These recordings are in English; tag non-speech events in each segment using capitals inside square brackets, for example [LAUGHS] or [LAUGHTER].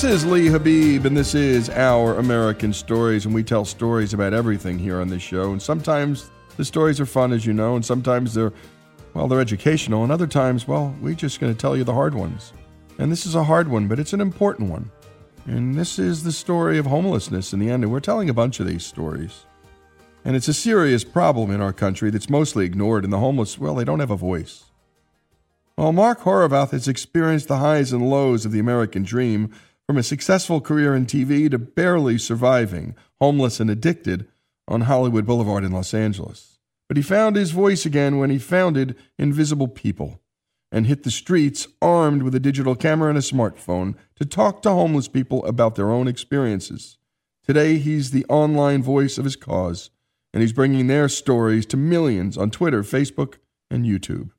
This is Lee Habib, and this is Our American Stories, and we tell stories about everything here on this show. And sometimes the stories are fun, as you know, and sometimes they're, well, they're educational, and other times, well, we're just going to tell you the hard ones. And this is a hard one, but it's an important one. And this is the story of homelessness in the end, and we're telling a bunch of these stories. And it's a serious problem in our country that's mostly ignored, and the homeless, well, they don't have a voice. Well, Mark Horvath has experienced the highs and lows of the American dream from a successful career in TV to barely surviving, homeless and addicted, on Hollywood Boulevard in Los Angeles. But he found his voice again when he founded Invisible People and hit the streets armed with a digital camera and a smartphone to talk to homeless people about their own experiences. Today, he's the online voice of his cause, and he's bringing their stories to millions on Twitter, Facebook, and YouTube.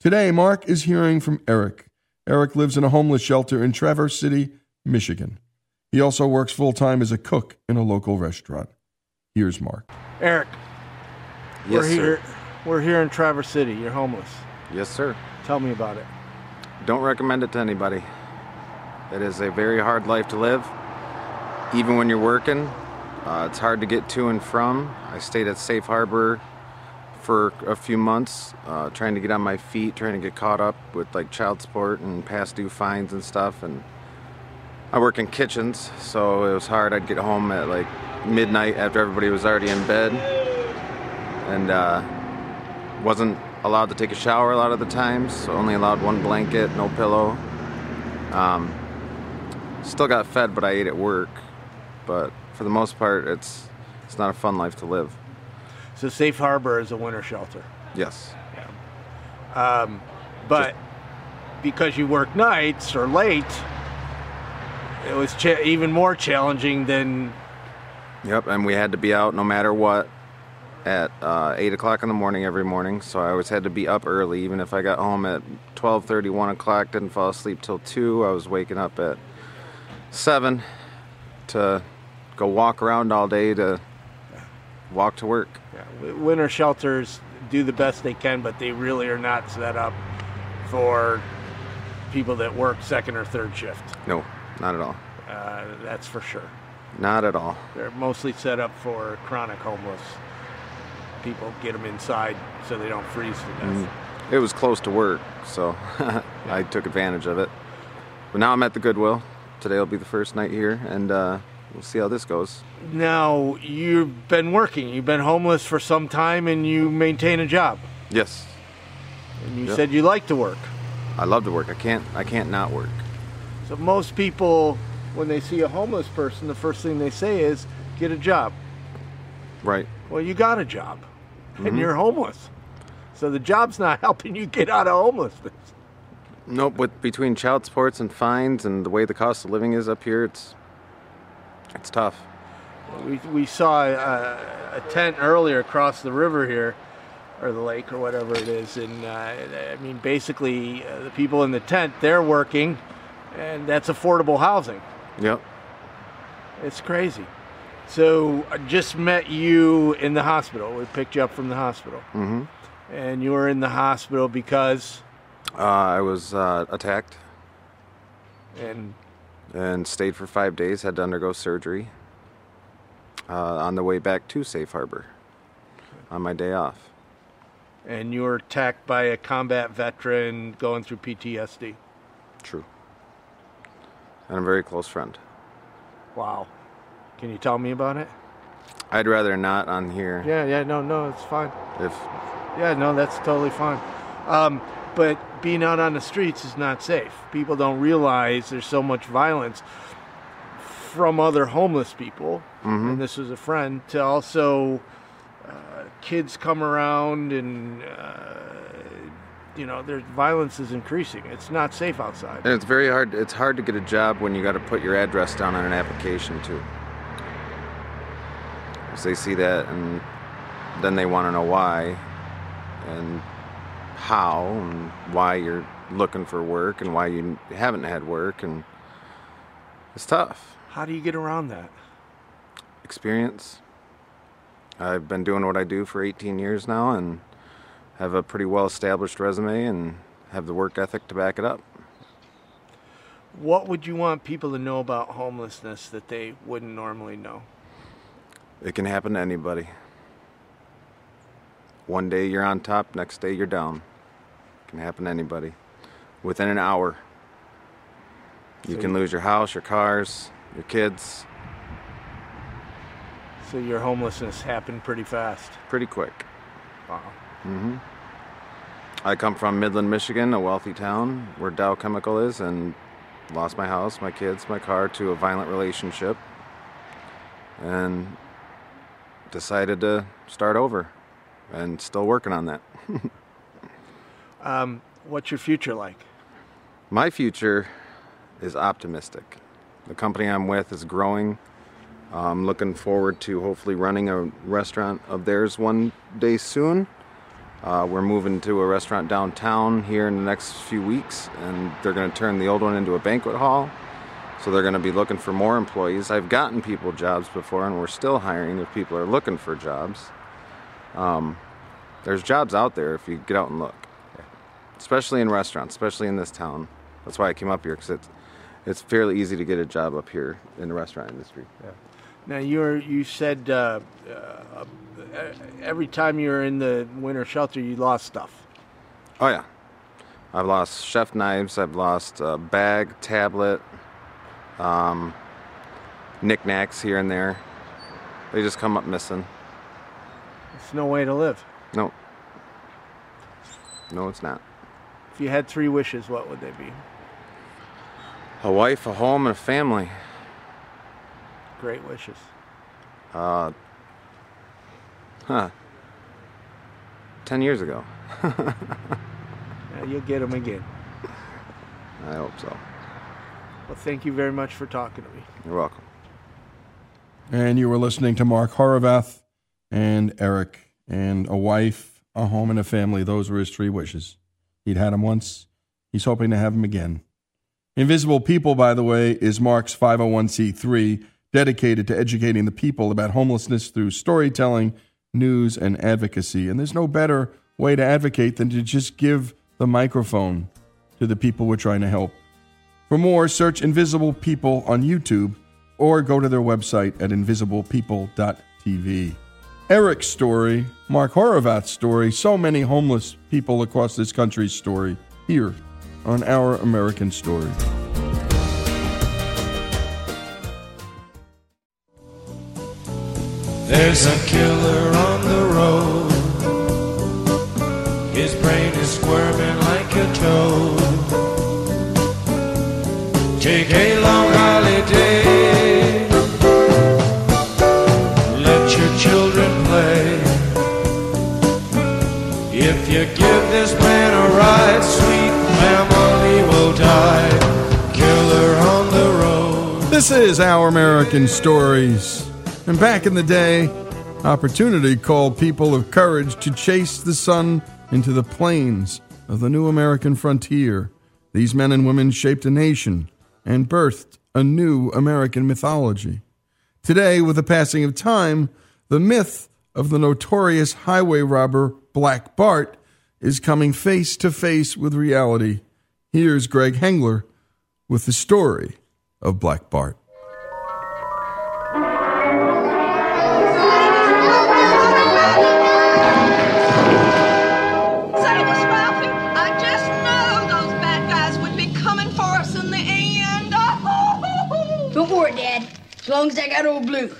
Today, Mark is hearing from Eric. Eric lives in a homeless shelter in Traverse City, Michigan. He also works full time as a cook in a local restaurant. Here's Mark. Eric, Yes, we're here. sir. We're here in Traverse City. You're homeless. Yes, sir. Tell me about it. Don't recommend it to anybody. It is a very hard life to live. Even when you're working, uh, it's hard to get to and from. I stayed at Safe Harbor for a few months, uh, trying to get on my feet, trying to get caught up with like child support and past due fines and stuff. And I work in kitchens, so it was hard. I'd get home at like midnight after everybody was already in bed, and uh, wasn't allowed to take a shower a lot of the times. So only allowed one blanket, no pillow. Um, still got fed, but I ate at work. But for the most part, it's it's not a fun life to live. So Safe Harbor is a winter shelter, Yes. Yeah. but because you work nights or late, it was cha- even more challenging than Yep, and we had to be out no matter what at uh, 8 o'clock in the morning every morning. So I always had to be up early, even if I got home at 12:30, 1 o'clock, didn't fall asleep till 2. I was waking up at 7 to go walk around all day to walk to work. yeah, winter shelters. Do the best they can, but they really are not set up for people that work second or third shift. No, not at all. Uh, that's for sure. Not at all. They're mostly set up for chronic homeless people. Get them inside so they don't freeze to death. It was close to work, so [LAUGHS] I took advantage of it. But now I'm at the Goodwill. Today will be the first night here, and uh, we'll see how this goes. Now you've been working. You've been homeless for some time, and you maintain a job. Yes, And you Yep. said you like to work. I love to work. I can't. I can't not work. So most people, when they see a homeless person, the first thing they say is, "Get a job." Right. Well, you got a job, and you're homeless. So the job's not [LAUGHS] helping you get out of homelessness. Nope. With between child supports and fines and the way the cost of living is up here, it's it's tough. We, we saw a, a tent earlier across the river here, or the lake, or whatever it is. And uh, I mean, basically, uh, the people in the tent, they're working, and that's affordable housing. Yep. It's crazy. So I just met you in the hospital. We picked you up from the hospital. Mm-hmm. And you were in the hospital because, Uh, I was uh, attacked and and stayed for five days. Had to undergo surgery. Uh, on the way back to Safe Harbor, on my day off. and you were attacked by a combat veteran going through PTSD. True. And a very close friend. Wow. Can you tell me about it? I'd rather not on here. Yeah, yeah, no, no, it's fine. If Yeah, no, that's totally fine. Um, but being out on the streets is not safe. People don't realize there's so much violence from other homeless people, and this was a friend, to also uh, kids come around and, uh, you know, there's violence is increasing. It's not safe outside. and it's very hard. It's hard to get a job when you got to put your address down on an application too. 'Cause they see that and then they want to know why and how and why you're looking for work and why you haven't had work and it's tough. How do you get around that? experience. I've been doing what I do for 18 years now and have a pretty well established resume and have the work ethic to back it up. What would you want people to know about homelessness that they wouldn't normally know? It can happen to anybody. One day you're on top, next day you're down. It can happen to anybody. Within an hour, you So can you- lose your house, your cars, your kids So your homelessness happened pretty fast. pretty quick. Wow. I come from Midland, Michigan, a wealthy town where Dow Chemical is, and lost my house, my kids, my car to a violent relationship, and decided to start over, and still working on that. [LAUGHS] Um, what's your future like? My future is optimistic. The company I'm with is growing. I'm looking forward to hopefully running a restaurant of theirs one day soon. Uh, we're moving to a restaurant downtown here in the next few weeks, and they're going to turn the old one into a banquet hall. So they're going to be looking for more employees. I've gotten people jobs before, and we're still hiring if people are looking for jobs. Um, there's jobs out there if you get out and look especially in restaurants, especially in this town. That's why I came up here because it's it's fairly easy to get a job up here in the restaurant industry. Yeah. Now you're you said uh, uh, every time you were in the winter shelter you lost stuff. Oh yeah, I've lost chef knives. I've lost a bag, tablet, um, knickknacks here and there. They just come up missing. It's no way to live. No, no, it's not. If you had three wishes, what would they be? A wife, a home, and a family. Great wishes. Uh, huh. Ten years ago. Yeah, you'll get them again. I hope so. Well, thank you very much for talking to me. You're welcome. And you were listening to Mark Horvath and Eric and a wife, a home, and a family. Those were his three wishes. He'd had them once. He's hoping to have them again. Invisible People, by the way, is Mark's 501c3 dedicated to educating the people about homelessness through storytelling, news, and advocacy. And there's no better way to advocate than to just give the microphone to the people we're trying to help. For more, search Invisible People on YouTube or go to their website at invisiblepeople.tv. Eric's story, Mark Horvath's story, so many homeless people across this country's story here on Our American Story. There's a killer on the road. His brain is squirming like a toad. Take a long holiday. Let your children play. If you give this man a ride, sweet family will die. Killer on the road. This is Our American Stories. And back in the day, opportunity called people of courage to chase the sun into the plains of the new American frontier. These men and women shaped a nation and birthed a new American mythology. Today, with the passing of time, the myth of the notorious highway robber Black Bart is coming face to face with reality. Here's Greg Hengler with the story of Black Bart. Long as I got old blue.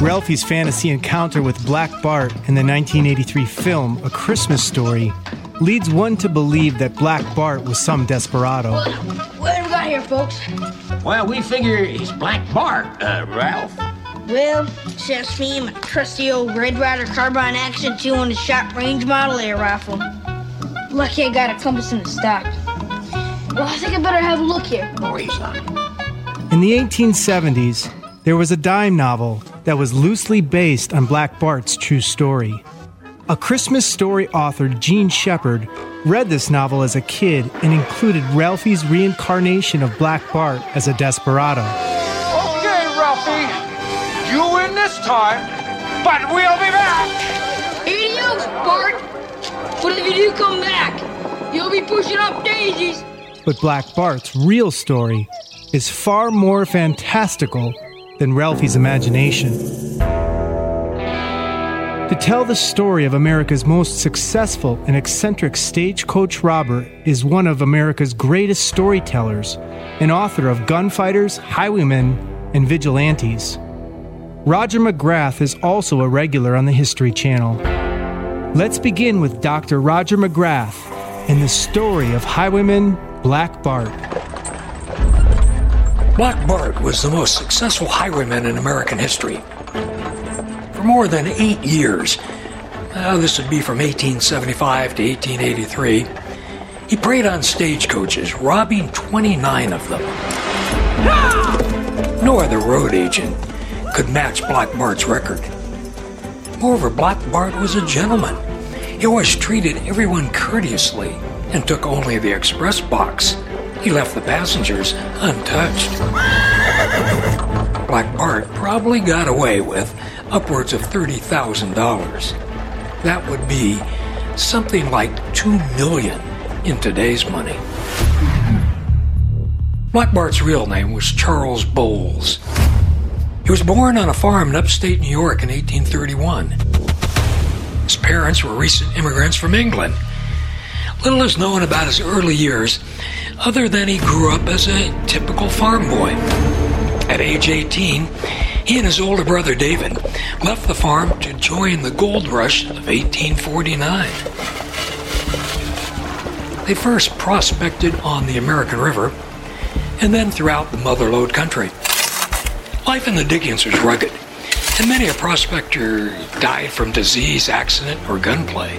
Ralphie's fantasy encounter with Black Bart in the 1983 film A Christmas Story leads one to believe that Black Bart was some desperado. What have we got here, folks? Well, we figure he's Black Bart, uh, Ralph. Well, it's just me and my trusty old Red Ryder carbine action 200 shot range model air rifle. Lucky I got a compass in the stock. Well, I think I better have a look here. Boy, son. In the 1870s, there was a dime novel that was loosely based on Black Bart's true story. A Christmas Story author, Jean Shepherd, read this novel as a kid and included Ralphie's reincarnation of Black Bart as a desperado. Okay, Ralphie. You win this time, but we'll be back. Adios, Bart! But if you do come back, you'll be pushing up daisies. But Black Bart's real story is far more fantastical than Ralphie's imagination. To tell the story of America's most successful and eccentric stagecoach robber is one of America's greatest storytellers, an author of Gunfighters, Highwaymen, and Vigilantes. Roger McGrath is also a regular on the History Channel. Let's begin with Dr. Roger McGrath and the story of Highwayman Black Bart. Black Bart was the most successful highwayman in American history. For more than eight years, uh, this would be from 1875 to 1883, he preyed on stagecoaches, robbing 29 of them. No other road agent could match Black Bart's record. Moreover, Black Bart was a gentleman. He always treated everyone courteously and took only the express box. He left the passengers untouched. Black Bart probably got away with upwards of $30,000. That would be something like 2 million in today's money. Black Bart's real name was Charles Bowles. He was born on a farm in upstate New York in 1831. His parents were recent immigrants from England. Little is known about his early years, other than he grew up as a typical farm boy. At age 18, he and his older brother David left the farm to join the gold rush of 1849. They first prospected on the American River and then throughout the Mother Lode country. Life in the diggings was rugged, and many a prospector died from disease, accident, or gunplay.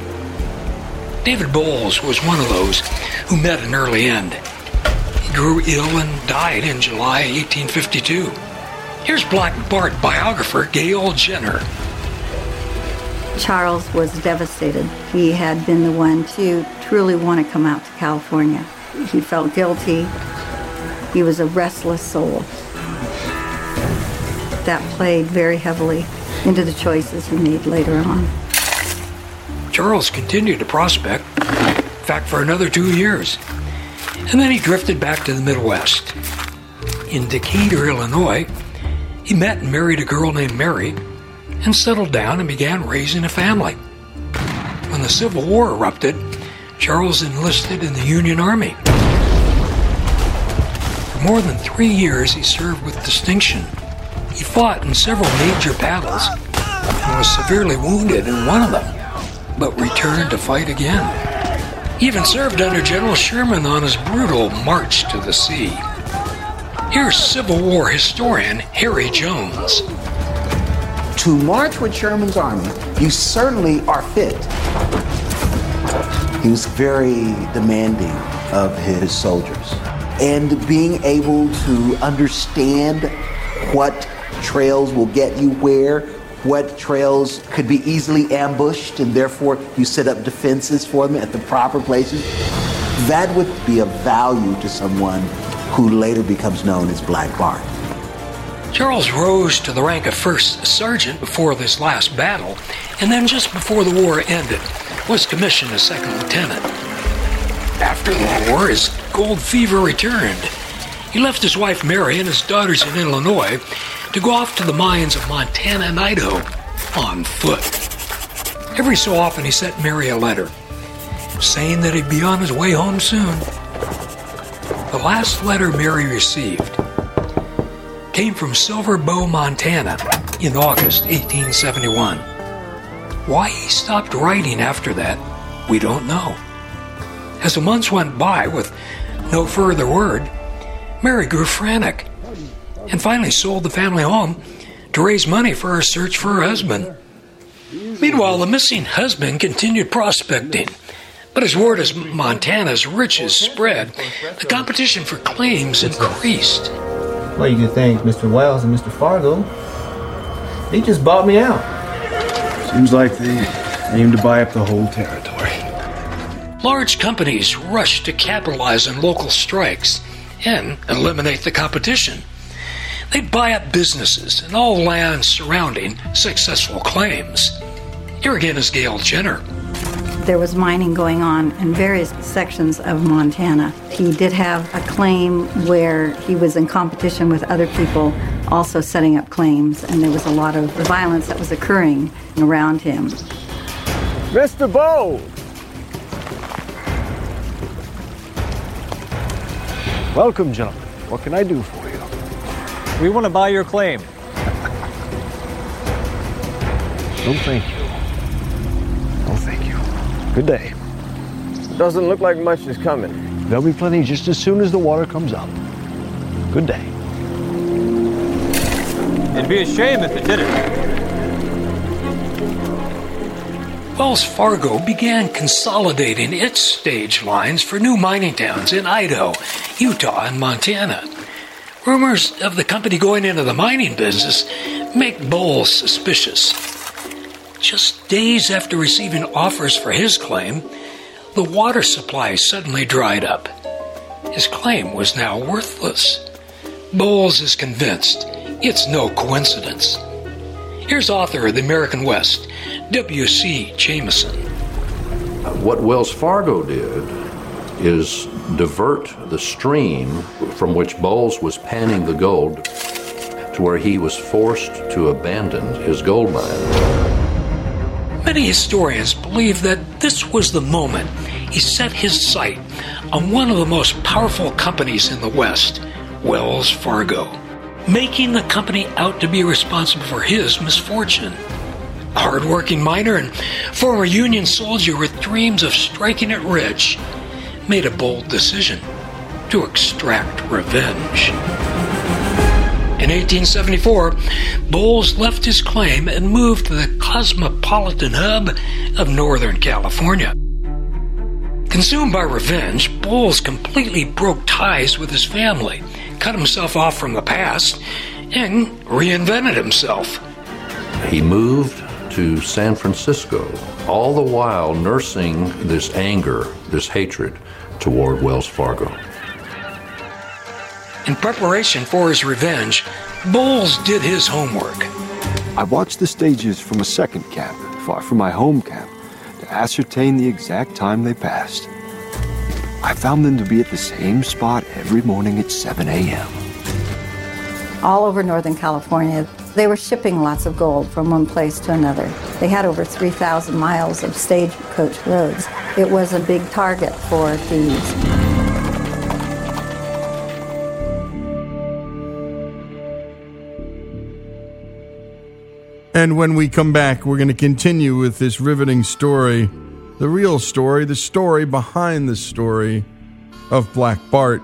David Bowles was one of those who met an early end. He grew ill and died in July 1852. Here's Black Bart biographer Gail Jenner. Charles was devastated. He had been the one to truly want to come out to California. He felt guilty. He was a restless soul. That played very heavily into the choices he made later on. Charles continued to prospect, in fact, for another two years. And then he drifted back to the Midwest. In Decatur, Illinois, he met and married a girl named Mary and settled down and began raising a family. When the Civil War erupted, Charles enlisted in the Union Army. For more than three years, he served with distinction. He fought in several major battles and was severely wounded in one of them but returned to fight again. He even served under General Sherman on his brutal march to the sea. Here's Civil War historian Harry Jones. To march with Sherman's army, you certainly are fit. He was very demanding of his soldiers. And being able to understand what trails will get you where, what trails could be easily ambushed and therefore you set up defenses for them at the proper places. That would be of value to someone who later becomes known as Black Bart. Charles rose to the rank of first sergeant before this last battle, and then just before the war ended, was commissioned as second lieutenant. After the war, his gold fever returned. He left his wife Mary and his daughters in Illinois to go off to the mines of Montana and Idaho on foot. Every so often, he sent Mary a letter saying that he'd be on his way home soon. The last letter Mary received came from Silver Bow, Montana in August 1871. Why he stopped writing after that, we don't know. As the months went by with no further word, Mary grew frantic and finally sold the family home to raise money for her search for her husband. Meanwhile, the missing husband continued prospecting. But as word of Montana's riches spread, the competition for claims increased. Well, you can thank Mr. Wells and Mr. Fargo. They just bought me out. Seems like they aim to buy up the whole territory. Large companies rushed to capitalize on local strikes and eliminate the competition. They'd buy up businesses and all land surrounding successful claims. Here again is Gail Jenner. There was mining going on in various sections of Montana. He did have a claim where he was in competition with other people also setting up claims, and there was a lot of violence that was occurring around him. Mr. Bowles! Welcome, gentlemen. What can I do for you? We want to buy your claim. No, thank you. No, thank you. Good day. Doesn't look like much is coming. There'll be plenty just as soon as the water comes up. Good day. It'd be a shame if it didn't. Wells Fargo began consolidating its stage lines for new mining towns in Idaho, Utah, and Montana. Rumors of the company going into the mining business make Bowles suspicious. Just days after receiving offers for his claim, the water supply suddenly dried up. His claim was now worthless. Bowles is convinced it's no coincidence. Here's author of The American West, W.C. Jameson. What Wells Fargo did is divert the stream from which Bowles was panning the gold to where he was forced to abandon his gold mine. Many historians believe that this was the moment he set his sight on one of the most powerful companies in the West, Wells Fargo, making the company out to be responsible for his misfortune. A hardworking miner and former Union soldier with dreams of striking it rich made a bold decision to extract revenge. In 1874, Bowles left his claim and moved to the cosmopolitan hub of Northern California. Consumed by revenge, Bowles completely broke ties with his family, cut himself off from the past, and reinvented himself. He moved to San Francisco, all the while nursing this anger, this hatred toward Wells Fargo. In preparation for his revenge, Bowles did his homework. I watched the stages from a second camp, far from my home camp, to ascertain the exact time they passed. I found them to be at the same spot every morning at 7 a.m. All over Northern California, they were shipping lots of gold from one place to another. They had over 3,000 miles of stagecoach roads. It was a big target for thieves. And when we come back, we're going to continue with this riveting story the real story, the story behind the story of Black Bart.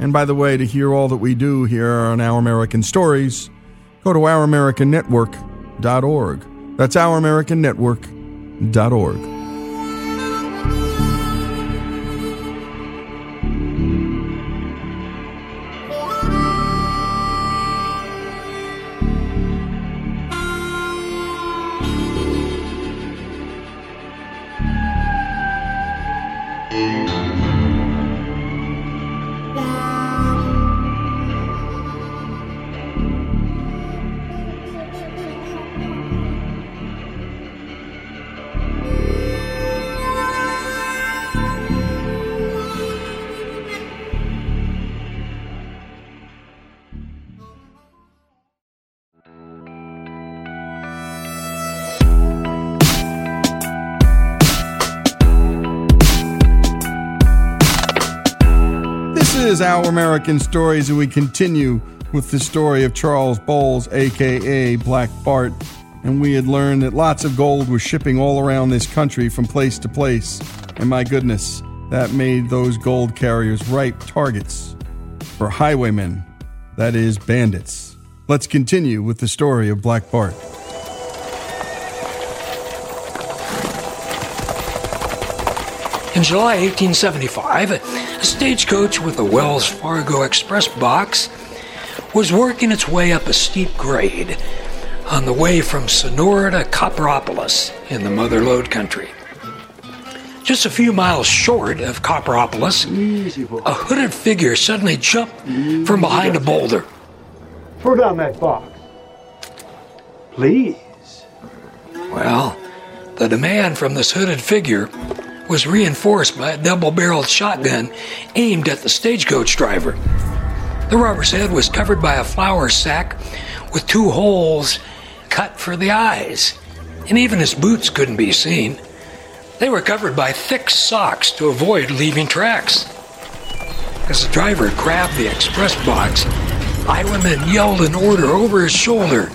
And by the way, to hear all that we do here on Our American Stories, go to ouramericannetwork.org. That's ouramericannetwork.org. is Our American Stories, and we continue with the story of Charles Bowles, aka Black Bart. And we had learned that lots of gold was shipping all around this country from place to place. And my goodness, that made those gold carriers ripe targets for highwaymen, that is, bandits. Let's continue with the story of Black Bart. In July 1875, a stagecoach with a Wells Fargo Express box was working its way up a steep grade on the way from Sonora to Copperopolis in the Mother Lode country. Just a few miles short of Copperopolis, a hooded figure suddenly jumped from behind a boulder. Throw down that box. Please. Well, The demand from this hooded figure was reinforced by a double barreled shotgun aimed at the stagecoach driver. The robber's head was covered by a flour sack with two holes cut for the eyes, and even his boots couldn't be seen. They were covered by thick socks to avoid leaving tracks. As the driver grabbed the express box, highwayman yelled an order over his shoulder.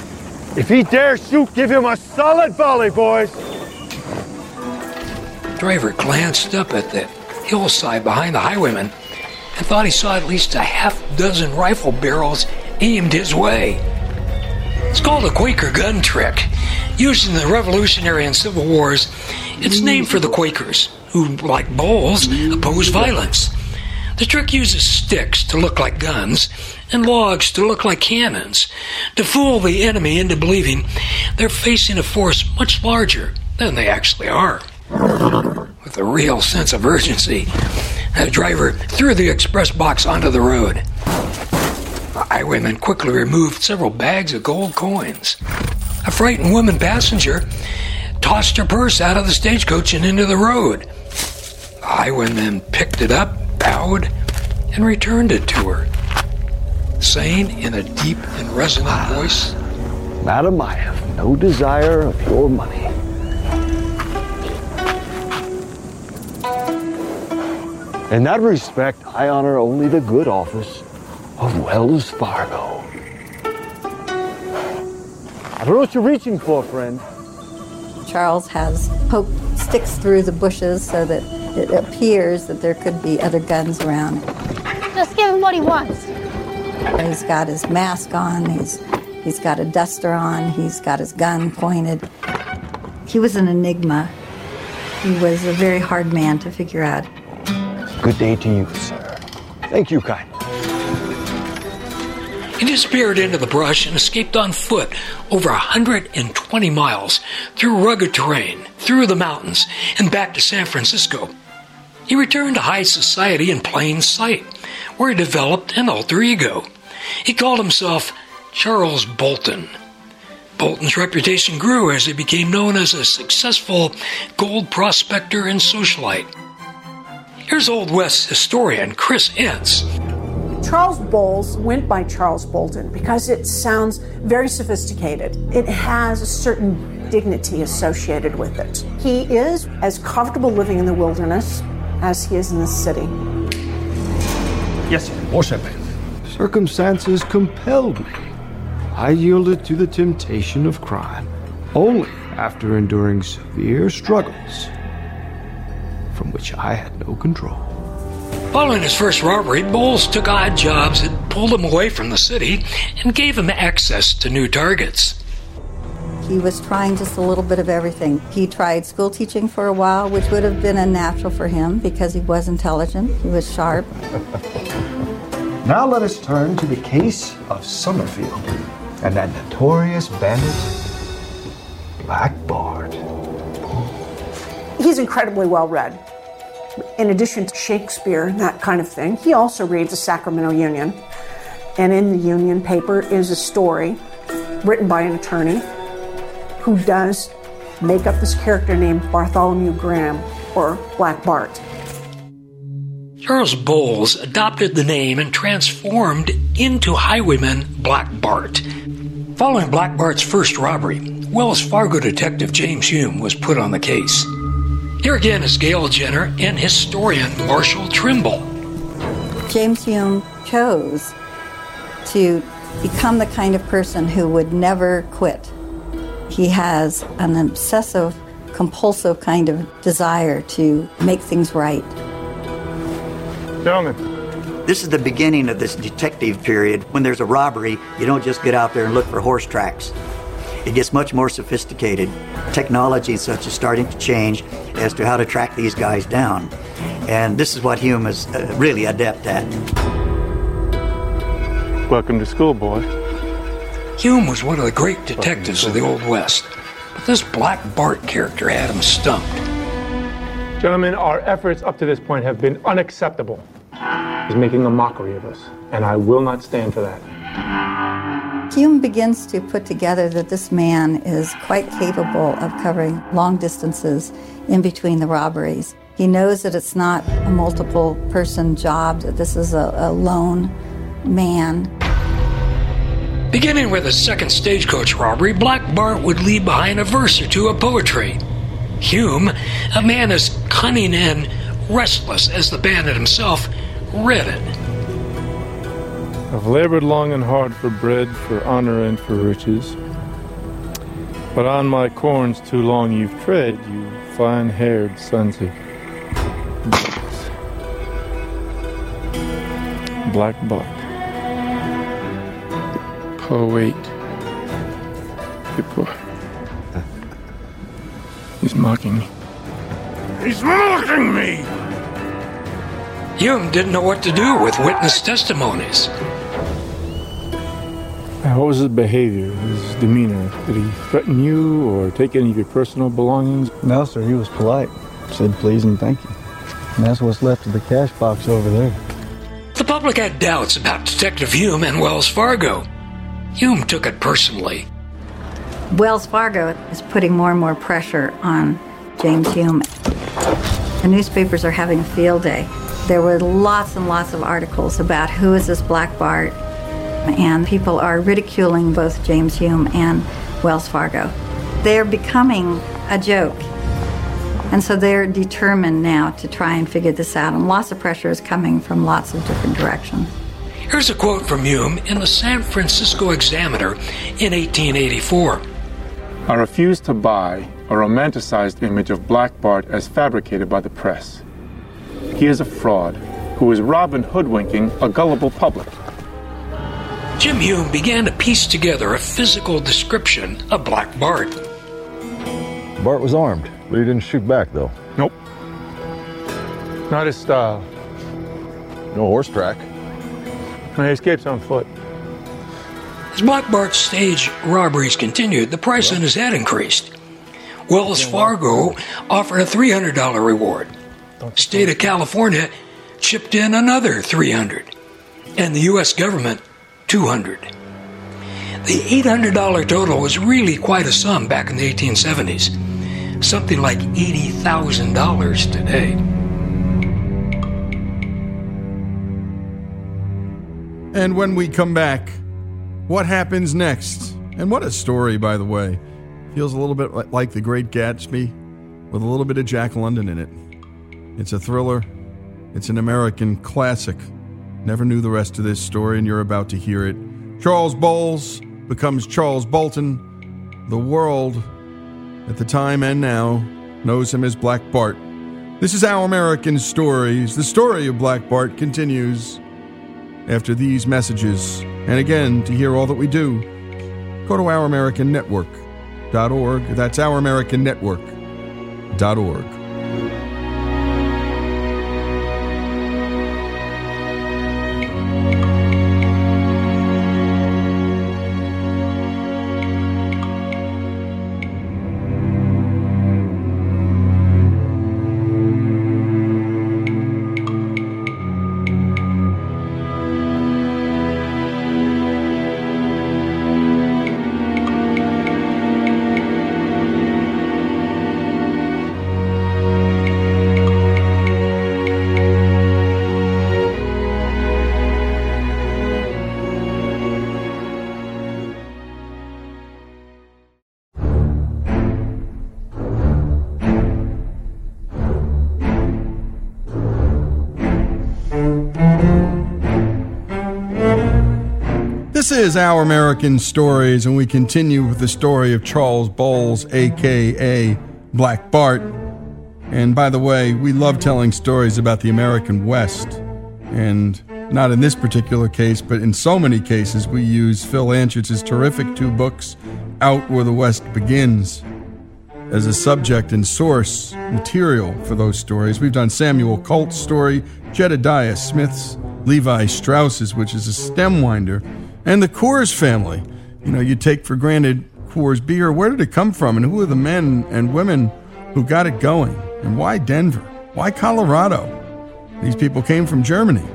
If he dares shoot, give him a solid volley, boys. Driver glanced up at the hillside behind the highwayman and thought he saw at least a half dozen rifle barrels aimed his way. It's called a Quaker gun trick. Used in the Revolutionary and Civil Wars, it's named for the Quakers, who, like Bowles, opposed violence. The trick uses sticks to look like guns and logs to look like cannons to fool the enemy into believing they're facing a force much larger than they actually are. With a real sense of urgency, the driver threw the express box onto the road. The highwayman quickly removed several bags of gold coins. A frightened woman passenger tossed her purse out of the stagecoach and into the road. The highwayman picked it up, bowed, and returned it to her, saying in a deep and resonant voice, Madam, I have no desire of your money. In that respect, I honor only the good office of Wells Fargo. I don't know what you're reaching for, friend. Charles has poked sticks through the bushes so that it appears that there could be other guns around. Just give him what he wants. He's got his mask on, he's, he's got a duster on, he's got his gun pointed. He was an enigma. He was a very hard man to figure out. Good day to you, sir. Thank you kind. He disappeared into the brush and escaped on foot over 120 miles through rugged terrain, through the mountains, and back to San Francisco. He returned to high society in plain sight, where he developed an alter ego. He called himself Charles Bolton. Bolton's reputation grew as he became known as a successful gold prospector and socialite. Here's Old West historian Chris Enss. Charles Bowles went by Charles Bolton because it sounds very sophisticated. It has a certain dignity associated with it. He is as comfortable living in the wilderness as he is in the city. Yes, sir. More champagne. Circumstances compelled me. I yielded to the temptation of crime only after enduring severe struggles from which I had no control. Following his first robbery, Bowles took odd jobs that pulled him away from the city and gave him access to new targets. He was trying just a little bit of everything. He tried school teaching for a while, which would have been unnatural for him because he was intelligent, he was sharp. [LAUGHS] Now let us turn to the case of Summerfield and that notorious bandit, Black Bart. He's incredibly well read. In addition to Shakespeare and that kind of thing, he also reads the Sacramento Union. And in the Union paper is a story written by an attorney who does make up this character named Bartholomew Graham or Black Bart. Charles Bowles adopted the name and transformed into highwayman Black Bart. Following Black Bart's first robbery, Wells Fargo detective James Hume was put on the case. Here again is Gail Jenner and historian Marshall Trimble. James Hume chose to become the kind of person who would never quit. He has an obsessive, compulsive kind of desire to make things right. Gentlemen. This is the beginning of this detective period. When there's a robbery, you don't just get out there and look for horse tracks. It gets much more sophisticated. Technology and such is starting to change as to how to track these guys down. And this is what Hume is uh, really adept at. Welcome to school, boy. Hume was one of the great detectives of the Old West, but this Black Bart character had him stumped. Gentlemen, our efforts up to this point have been unacceptable. He's making a mockery of us, and I will not stand for that. Hume begins to put together that this man is quite capable of covering long distances in between the robberies. He knows that it's not a multiple person job, that this is a, a lone man. Beginning with a second stagecoach robbery, Black Bart would leave behind a verse or two of poetry. Hume, a man as cunning and restless as the bandit himself, read it. I've labored long and hard for bread, for honor, and for riches. But on my corns too long you've tread, you fine haired sons of bitches. Black Bart. Poet. People. He's mocking me. He's mocking me! Hume didn't know what to do with witness testimonies. What was his behavior, his demeanor? Did he threaten you or take any of your personal belongings? No, sir, he was polite. Said please and thank you. And that's what's left of the cash box over there. The public had doubts about Detective Hume and Wells Fargo. Hume took it personally. Wells Fargo is putting more and more pressure on James Hume. The newspapers are having a field day. There were lots and lots of articles about who is this Black Bart, and people are ridiculing both James Hume and Wells Fargo. They're becoming a joke. And so they're determined now to try and figure this out, and lots of pressure is coming from lots of different directions. Here's a quote from Hume in the San Francisco Examiner in 1884. I refuse to buy a romanticized image of Black Bart as fabricated by the press. He is a fraud who is Robin hoodwinking a gullible public. Jim Hume began to piece together a physical description of Black Bart. Bart was armed, but he didn't shoot back, though. Nope. Not his style. No horse track. No, he escapes on foot. As Black Bart's stage robberies continued, the price on his head increased. Wells Fargo offered a $300 reward. State of California chipped in another 300 and the US government 200. The $800 total was really quite a sum back in the 1870s, something like $80,000 today. And when we come back, what happens next? And what a story, by the way. Feels a little bit like The Great Gatsby with a little bit of Jack London in it. It's a thriller, it's an American classic. Never knew the rest of this story, and you're about to hear it. Charles Bowles becomes Charles Bolton. The world, at the time and now, knows him as Black Bart. This is Our American Stories. The story of Black Bart continues after these messages. And again, to hear all that we do, go to ouramericannetwork.org. That's ouramericannetwork.org. is Our American Stories, and we continue with the story of Charles Bowles, aka Black Bart. And by the way, we love telling stories about the American West. And not in this particular case, but in so many cases, we use Phil Anschutz' terrific two books, Out Where the West Begins, as a subject and source material for those stories. We've done Samuel Colt's story, Jedediah Smith's, Levi Strauss's, which is a stem winder, and the Coors family. You know, you take for granted Coors beer. Where did it come from? And who are the men and women who got it going? And why Denver? Why Colorado? These people came from Germany.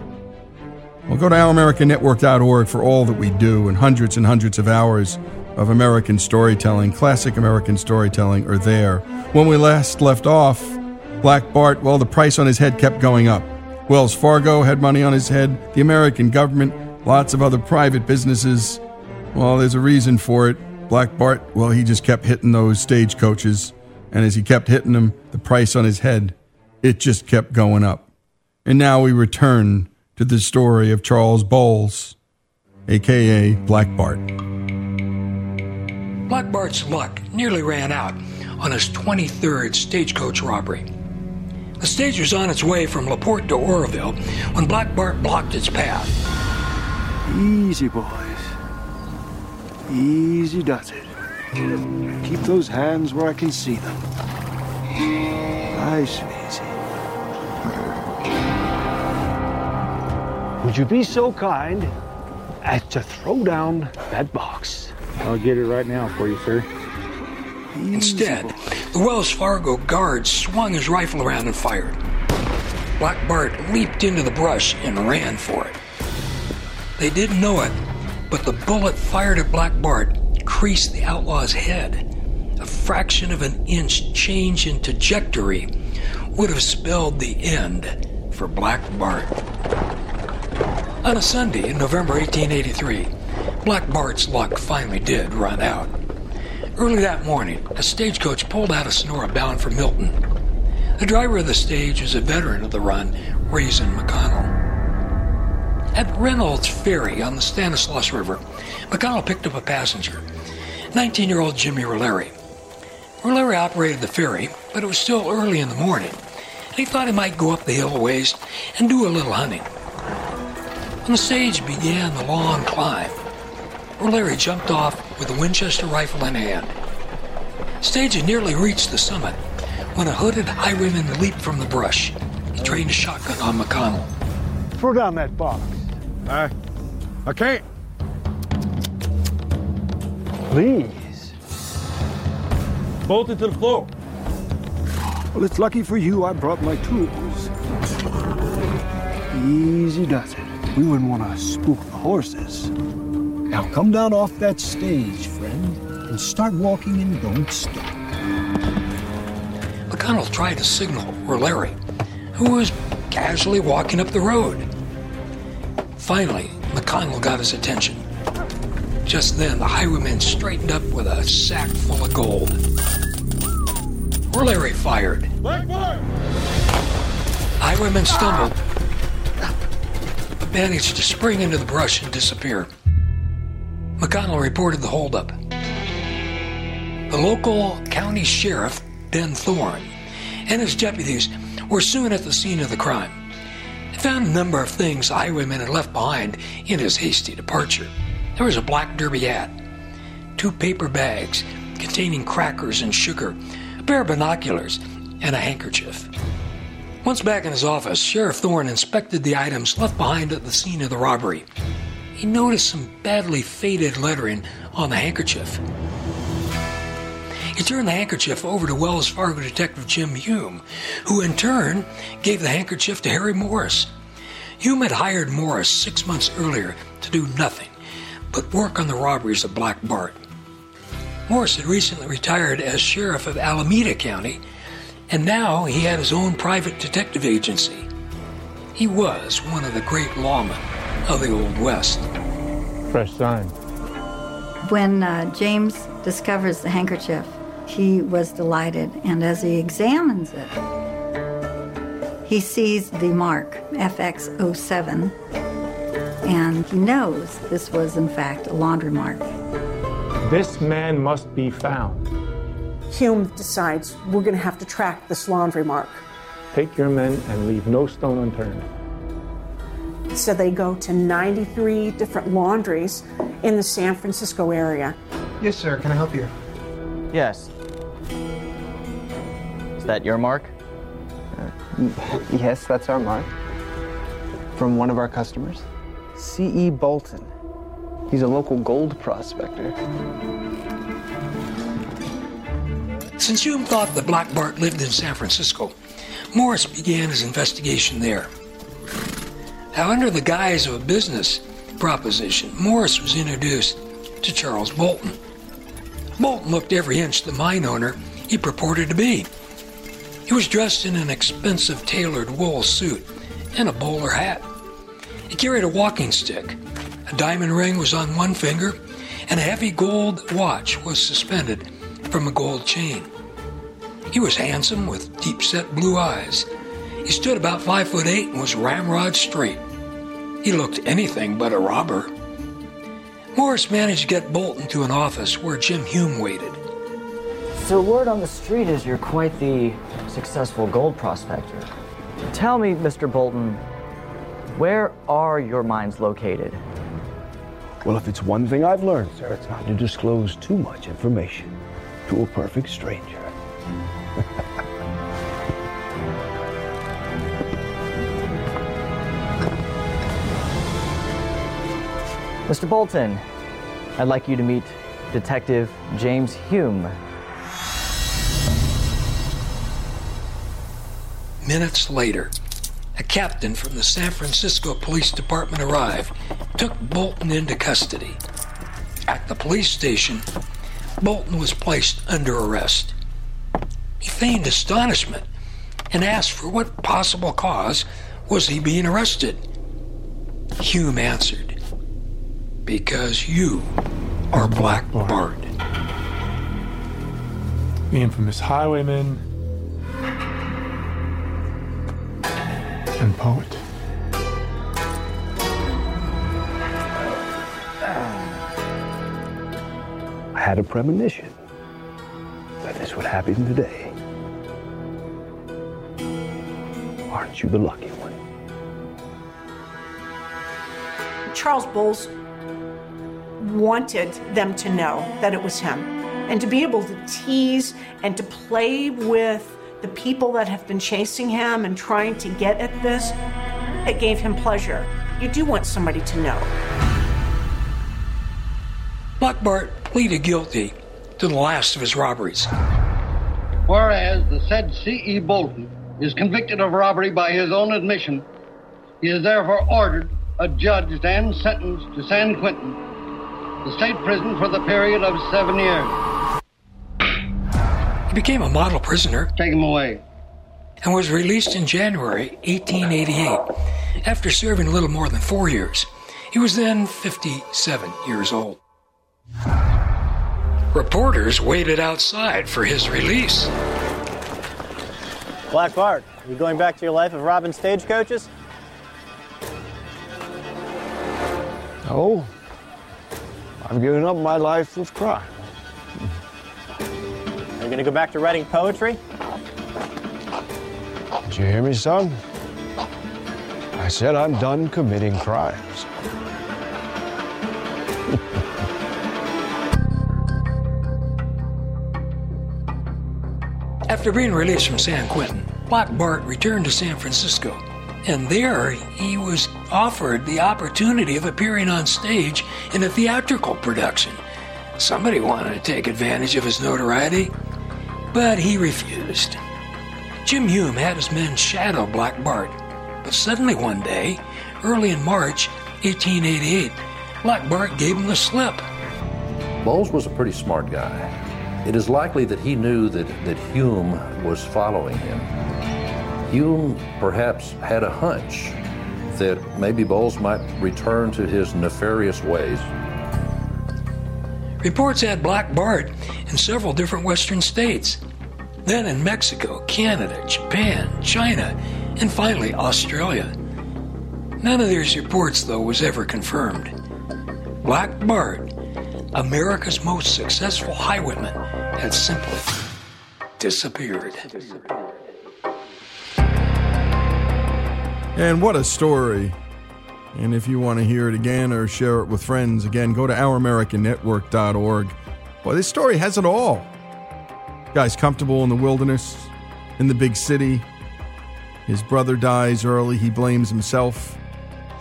Well, go to ouramericannetwork.org for all that we do and hundreds and hundreds of hours of American storytelling, classic American storytelling, are there. When we last left off, Black Bart, well, the price on his head kept going up. Wells Fargo had money on his head, the American government, lots of other private businesses. Well, there's a reason for it. Black Bart, well, he just kept hitting those stagecoaches, and as he kept hitting them, the price on his head, it just kept going up. And now we return to the story of Charles Bowles, aka Black Bart. Black Bart's luck nearly ran out on his 23rd stagecoach robbery. The stage was on its way from LaPorte to Oroville when Black Bart blocked its path. Easy, boys. Easy does it. Keep those hands where I can see them. Nice and easy. Would you be so kind as to throw down that box? I'll get it right now for you, sir. Instead, the Wells Fargo guard swung his rifle around and fired. Black Bart leaped into the brush and ran for it. They didn't know it, but the bullet fired at Black Bart creased the outlaw's head. A fraction of an inch change in trajectory would have spelled the end for Black Bart. On a Sunday in November 1883, Black Bart's luck finally did run out. Early that morning, a stagecoach pulled out of Sonora bound for Milton. The driver of the stage was a veteran of the run, Reason McConnell. At Reynolds Ferry on the Stanislaus River, McConnell picked up a passenger, 19 year old Jimmy Roleri. Roleri operated the ferry, but it was still early in the morning, and he thought he might go up the hill a ways and do a little hunting. When the stage began the long climb, Roleri jumped off with a Winchester rifle in hand. Stage had nearly reached the summit when a hooded highwayman leaped from the brush. He trained a shotgun on McConnell. Throw down that box. I, I can't. Please. Bolt it to the floor. Well, it's lucky for you I brought my tools. Easy does it. We wouldn't want to spook the horses. Now come down off that stage, friend, and start walking and don't stop. McConnell tried to signal Roleri, who was casually walking up the road. Finally, McConnell got his attention. Just then, the highwayman straightened up with a sack full of gold. Roleri fired. Highwayman stumbled, but managed to spring into the brush and disappear. McConnell reported the holdup. The local county sheriff, Ben Thorne, and his deputies were soon at the scene of the crime. Found a number of things the highwayman had left behind in his hasty departure. There was a black derby hat, two paper bags containing crackers and sugar, a pair of binoculars, and a handkerchief. Once back in his office, Sheriff Thorne inspected the items left behind at the scene of the robbery. He noticed some badly faded lettering on the handkerchief. He turned the handkerchief over to Wells Fargo detective Jim Hume, who in turn gave the handkerchief to Harry Morris. Hume had hired Morris six months earlier to do nothing but work on the robberies of Black Bart. Morris had recently retired as sheriff of Alameda County, and now he had his own private detective agency. He was one of the great lawmen of the Old West. Fresh sign. When uh, James discovers the handkerchief, he was delighted, and as he examines it, he sees the mark FX07, and he knows this was, in fact, a laundry mark. This man must be found. Hume decides we're going to have to track this laundry mark. Take your men and leave no stone unturned. So they go to 93 different laundries in the San Francisco area. Yes, sir. Can I help you? Yes. Is that your mark? Uh, yes, that's our mark. From one of our customers. C.E. Bolton. He's a local gold prospector. Since Hume thought that Black Bart lived in San Francisco, Morris began his investigation there. Now, under the guise of a business proposition, Morris was introduced to Charles Bolton. Bolton looked every inch the mine owner he purported to be. He was dressed in an expensive tailored wool suit and a bowler hat. He carried a walking stick. A diamond ring was on one finger, and a heavy gold watch was suspended from a gold chain. He was handsome with deep set blue eyes. He stood about five foot eight and was ramrod straight. He looked anything but a robber. Morris managed to get Bolton to an office where Jim Hume waited. So, word on the street is you're quite the successful gold prospector. Tell me, Mr. Bolton, where are your mines located? Well, if it's one thing I've learned, sir, it's not to disclose too much information to a perfect stranger. Mr. Bolton, I'd like you to meet Detective James Hume. Minutes later, a captain from the San Francisco Police Department arrived, took Bolton into custody. At the police station, Bolton was placed under arrest. He feigned astonishment and asked for what possible cause was he being arrested. Hume answered, Because you are Black Bart. The infamous highwayman and poet. I had a premonition that this would happen today. Aren't you the lucky one? Charles Bowles wanted them to know that it was him and to be able to tease and to play with the people that have been chasing him and trying to get at this. It gave him pleasure. You do want somebody to know. Black Bart pleaded guilty to the last of his robberies. Whereas the said C.E. Bolton is convicted of robbery by his own admission, he is therefore ordered, adjudged, and sentenced to San Quentin, the state prison for the period of seven years. He became a model prisoner. Take him away. And was released in January 1888 after serving a little more than four years. He was then 57 years old. Reporters waited outside for his release. Black Bart, are you going back to your life of robbing stagecoaches? Oh, I've given up my life of crime. Are you going to go back to writing poetry? Did you hear me, son? I said I'm done committing crimes. [LAUGHS] After being released from San Quentin, Black Bart returned to San Francisco, and there he was offered the opportunity of appearing on stage in a theatrical production. Somebody wanted to take advantage of his notoriety, but he refused. Jim Hume had his men shadow Black Bart, but suddenly one day, early in March 1888, Black Bart gave him the slip. Bowles was a pretty smart guy. It is likely that he knew that, that Hume was following him. Hume perhaps had a hunch that maybe Bowles might return to his nefarious ways. Reports had Black Bart in several different western states, then in Mexico, Canada, Japan, China, and finally Australia. None of these reports, though, was ever confirmed. Black Bart, America's most successful highwayman, had simply disappeared. And what a story. And if you want to hear it again or share it with friends, again, go to ouramericannetwork.org. Boy, this story has it all. Guy's comfortable in the wilderness, in the big city. His brother dies early. He blames himself,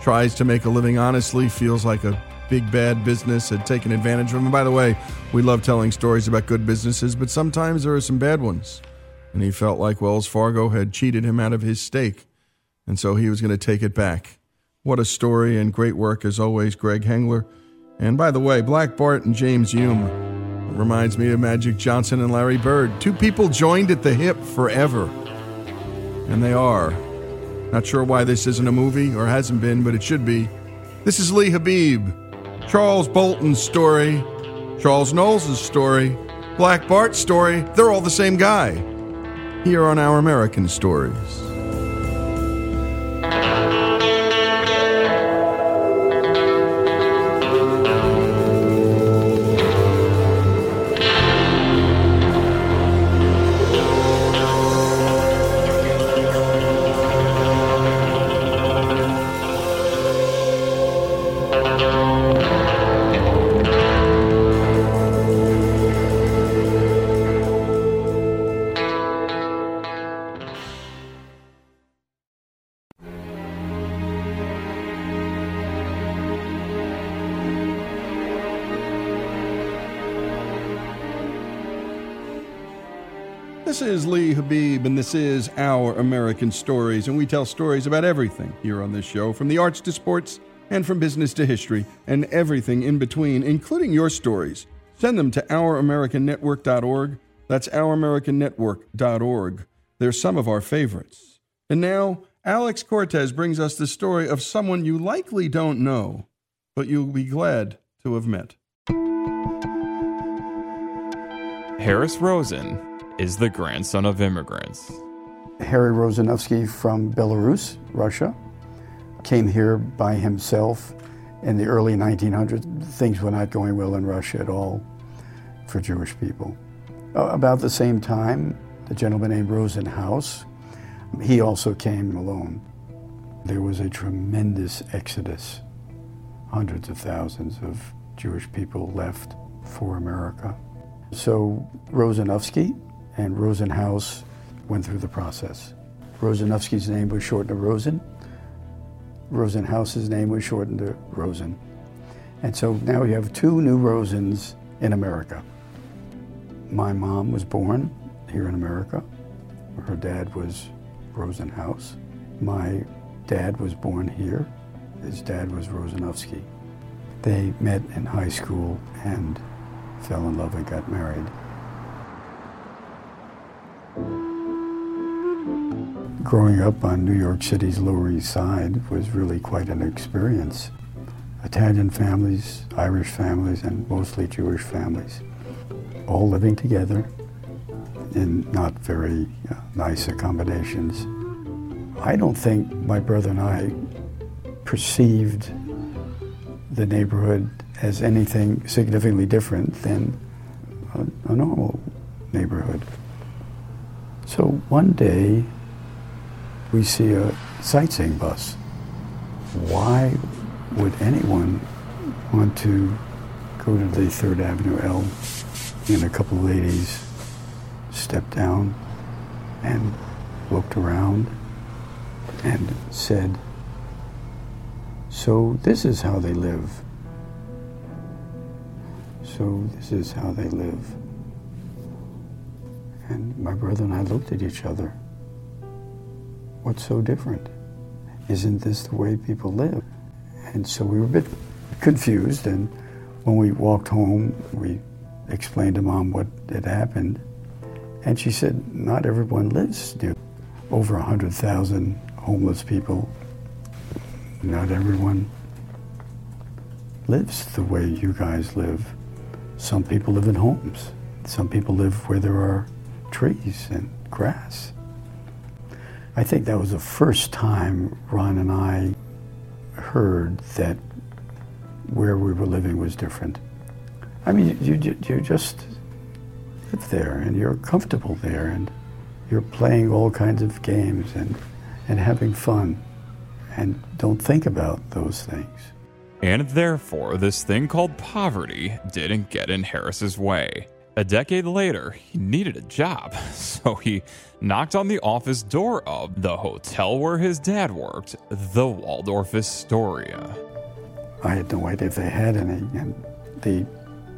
tries to make a living honestly, feels like a big bad business had taken advantage of him. And by the way, we love telling stories about good businesses, but sometimes there are some bad ones. And he felt like Wells Fargo had cheated him out of his stake. And so he was going to take it back. What a story and great work as always, Greg Hengler. And by the way, Black Bart and James Hume reminds me of Magic Johnson and Larry Bird. Two people joined at the hip forever. And they are. Not sure why this isn't a movie or hasn't been, but it should be. This is Lee Habib, Charles Bolton's story, Charles Knowles' story, Black Bart's story. They're all the same guy. Here on Our American Stories. This is Lee Habib, and this is Our American Stories, and we tell stories about everything here on this show, from the arts to sports, and from business to history, and everything in between, including your stories. Send them to OurAmericanNetwork.org. That's OurAmericanNetwork.org. They're some of our favorites. And now, Alex Cortez brings us the story of someone you likely don't know, but you'll be glad to have met. Harris Rosen is the grandson of immigrants. Harry Rosanovsky from Belarus, Russia, came here by himself in the early 1900s. Things were not going well in Russia at all for Jewish people. About the same time, the gentleman named Rosenhaus, he also came alone. There was a tremendous exodus. Hundreds of thousands of Jewish people left for America. So Rosanovsky and Rosenhaus went through the process. Rosanovsky's name was shortened to Rosen. Rosenhaus's name was shortened to Rosen. And so now we have two new Rosens in America. My mom was born here in America. Her dad was Rosenhaus. My dad was born here. His dad was Rosanovsky. They met in high school and fell in love and got married. Growing up on New York City's Lower East Side was really quite an experience. Italian families, Irish families, and mostly Jewish families, all living together in not very uh, nice accommodations. I don't think my brother and I perceived the neighborhood as anything significantly different than a, a normal neighborhood. So one day, we see a sightseeing bus. Why would anyone want to go to the Third Avenue L and a couple of ladies stepped down and looked around and said, So this is how they live. So this is how they live. And my brother and I looked at each other. What's so different? Isn't this the way people live? And so we were a bit confused. And when we walked home, we explained to mom what had happened. And she said, Not everyone lives near over 100,000 homeless people. Not everyone lives the way you guys live. Some people live in homes. Some people live where there are trees and grass. I think that was the first time Ron and I heard that where we were living was different. I mean, you, you, you just live there and you're comfortable there and you're playing all kinds of games and, and having fun and don't think about those things. And therefore, this thing called poverty didn't get in Harris's way. A decade later, he needed a job, [LAUGHS] so he knocked on the office door of the hotel where his dad worked, the Waldorf Astoria. I had no idea if they had any, and the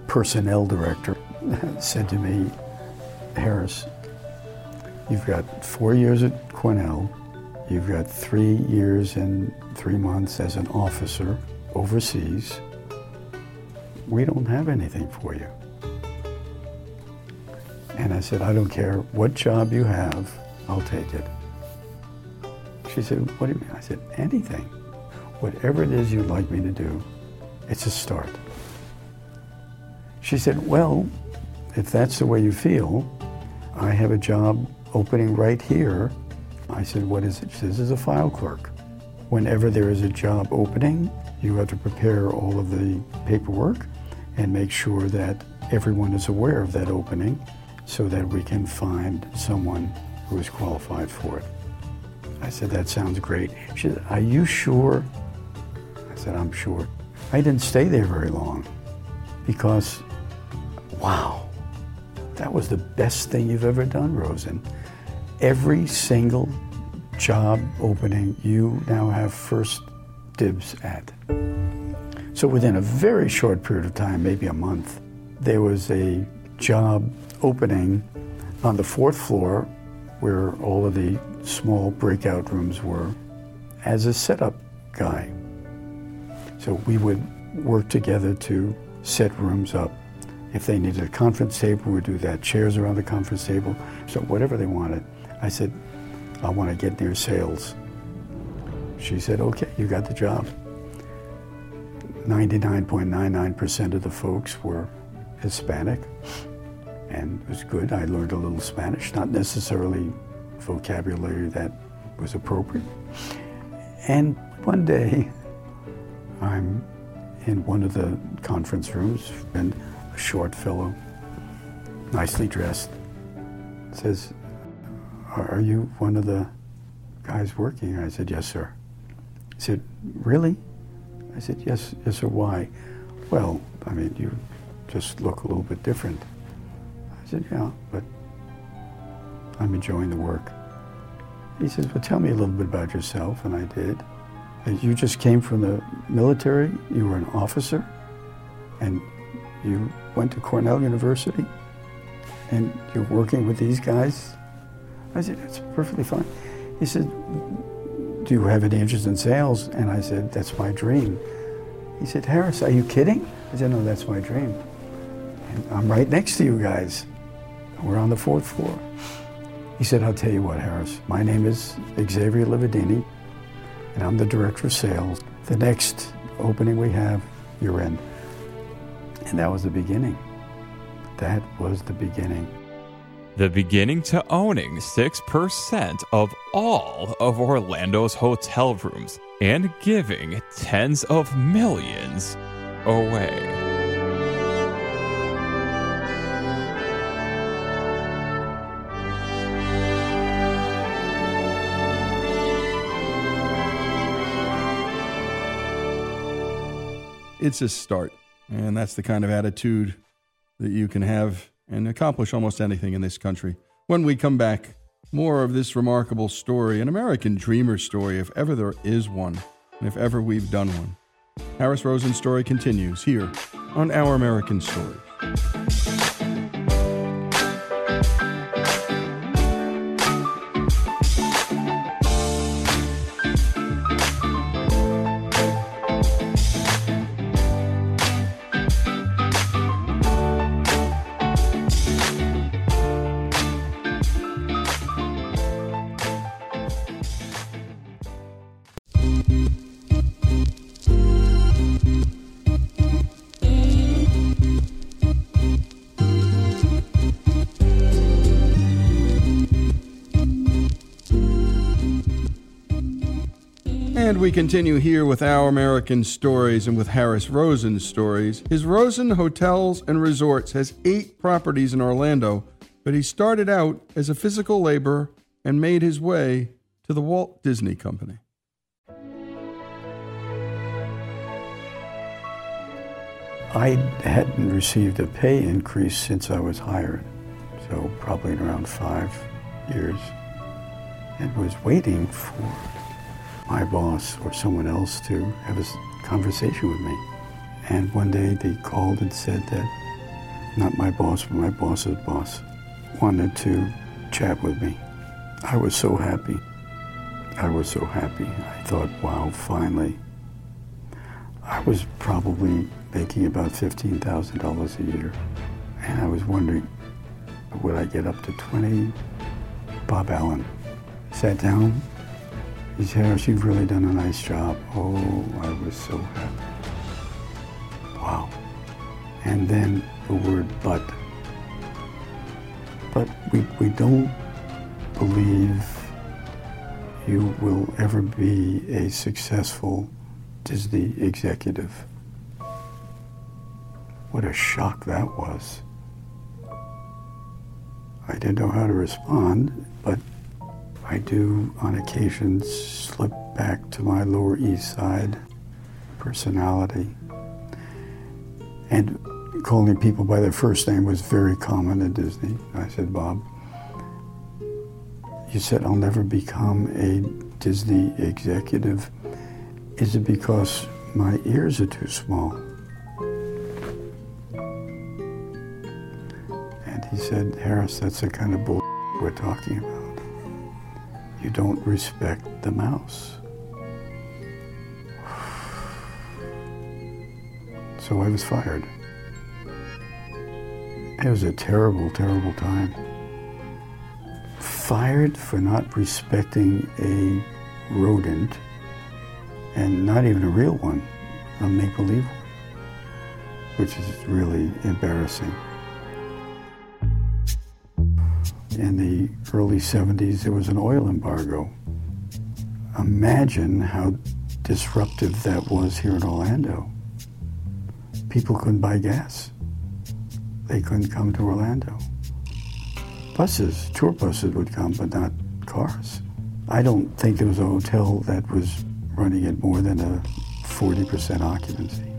personnel director [LAUGHS] said to me, Harris, you've got four years at Cornell, You've got three years and three months as an officer overseas. We don't have anything for you. And I said, I don't care what job you have, I'll take it. She said, What do you mean? I said, Anything. Whatever it is you'd like me to do, it's a start. She said, Well, if that's the way you feel, I have a job opening right here. I said, What is it? She says, is a file clerk. Whenever there is a job opening, you have to prepare all of the paperwork and make sure that everyone is aware of that opening so that we can find someone who is qualified for it. I said, That sounds great. She said, Are you sure? I said, I'm sure. I didn't stay there very long because, wow, that was the best thing you've ever done, Rosen. Every single job opening you now have first dibs at. So within a very short period of time, maybe a month, there was a job opening on the fourth floor where all of the small breakout rooms were as a setup guy. So we would work together to set rooms up. If they needed a conference table, we'd do that. Chairs around the conference table. So whatever they wanted. I said, I want to get near sales. She said, okay, you got the job. 99.99% of the folks were Hispanic, and it was good. I learned a little Spanish, not necessarily vocabulary that was appropriate. And one day, I'm in one of the conference rooms, and a short fellow, nicely dressed, says, Are you one of the guys working? I said, Yes, sir. He said, Really? I said, Yes, yes, sir. Why? Well, I mean, you just look a little bit different. I said, Yeah, but I'm enjoying the work. He says, Well, tell me a little bit about yourself. And I did. Uh, you just came from the military, you were an officer, and you went to Cornell University, and you're working with these guys? I said, That's perfectly fine. He said, Do you have any interest in sales? And I said, That's my dream. He said, Harris, are you kidding? I said, No, that's my dream. I'm right next to you guys. We're on the fourth floor. He said, I'll tell you what, Harris. My name is Xavier Lividini, and I'm the director of sales. The next opening we have, you're in. And that was the beginning. That was the beginning. The beginning to owning 6% of all of Orlando's hotel rooms and giving tens of millions away. It's a start. And that's the kind of attitude that you can have and accomplish almost anything in this country. When we come back, more of this remarkable story, an American dreamer story, if ever there is one, and if ever we've done one. Harris Rosen's story continues here on Our American Story. And we continue here with our American stories and with Harris Rosen's stories. His Rosen Hotels and Resorts has eight properties in Orlando, but he started out as a physical laborer and made his way to the Walt Disney Company. I hadn't received a pay increase since I was hired, so probably around five years, and was waiting for my boss or someone else to have a conversation with me. And one day they called and said that not my boss, but my boss's boss wanted to chat with me. I was so happy. I was so happy. I thought, wow, finally. I was probably making about $15,000 a year. And I was wondering, would I get up to 20? Bob Allen sat down. He said, Harris, you've really done a nice job. Oh, I was so happy. Wow. And then the word but. But we, we don't believe you will ever be a successful Disney executive. What a shock that was. I didn't know how to respond, but I do on occasions slip back to my Lower East Side personality. And calling people by their first name was very common at Disney. I said, Bob, you said I'll never become a Disney executive. Is it because my ears are too small? And he said, Harris, that's the kind of bull we're talking about. You don't respect the mouse. So I was fired. It was a terrible, terrible time. Fired for not respecting a rodent, and not even a real one, a make believe one, which is really embarrassing. In the early 70s, there was an oil embargo. Imagine how disruptive that was here in Orlando. People couldn't buy gas they couldn't come to Orlando. Buses, tour buses would come, but not cars. I don't think there was a hotel that was running at more than a 40% occupancy.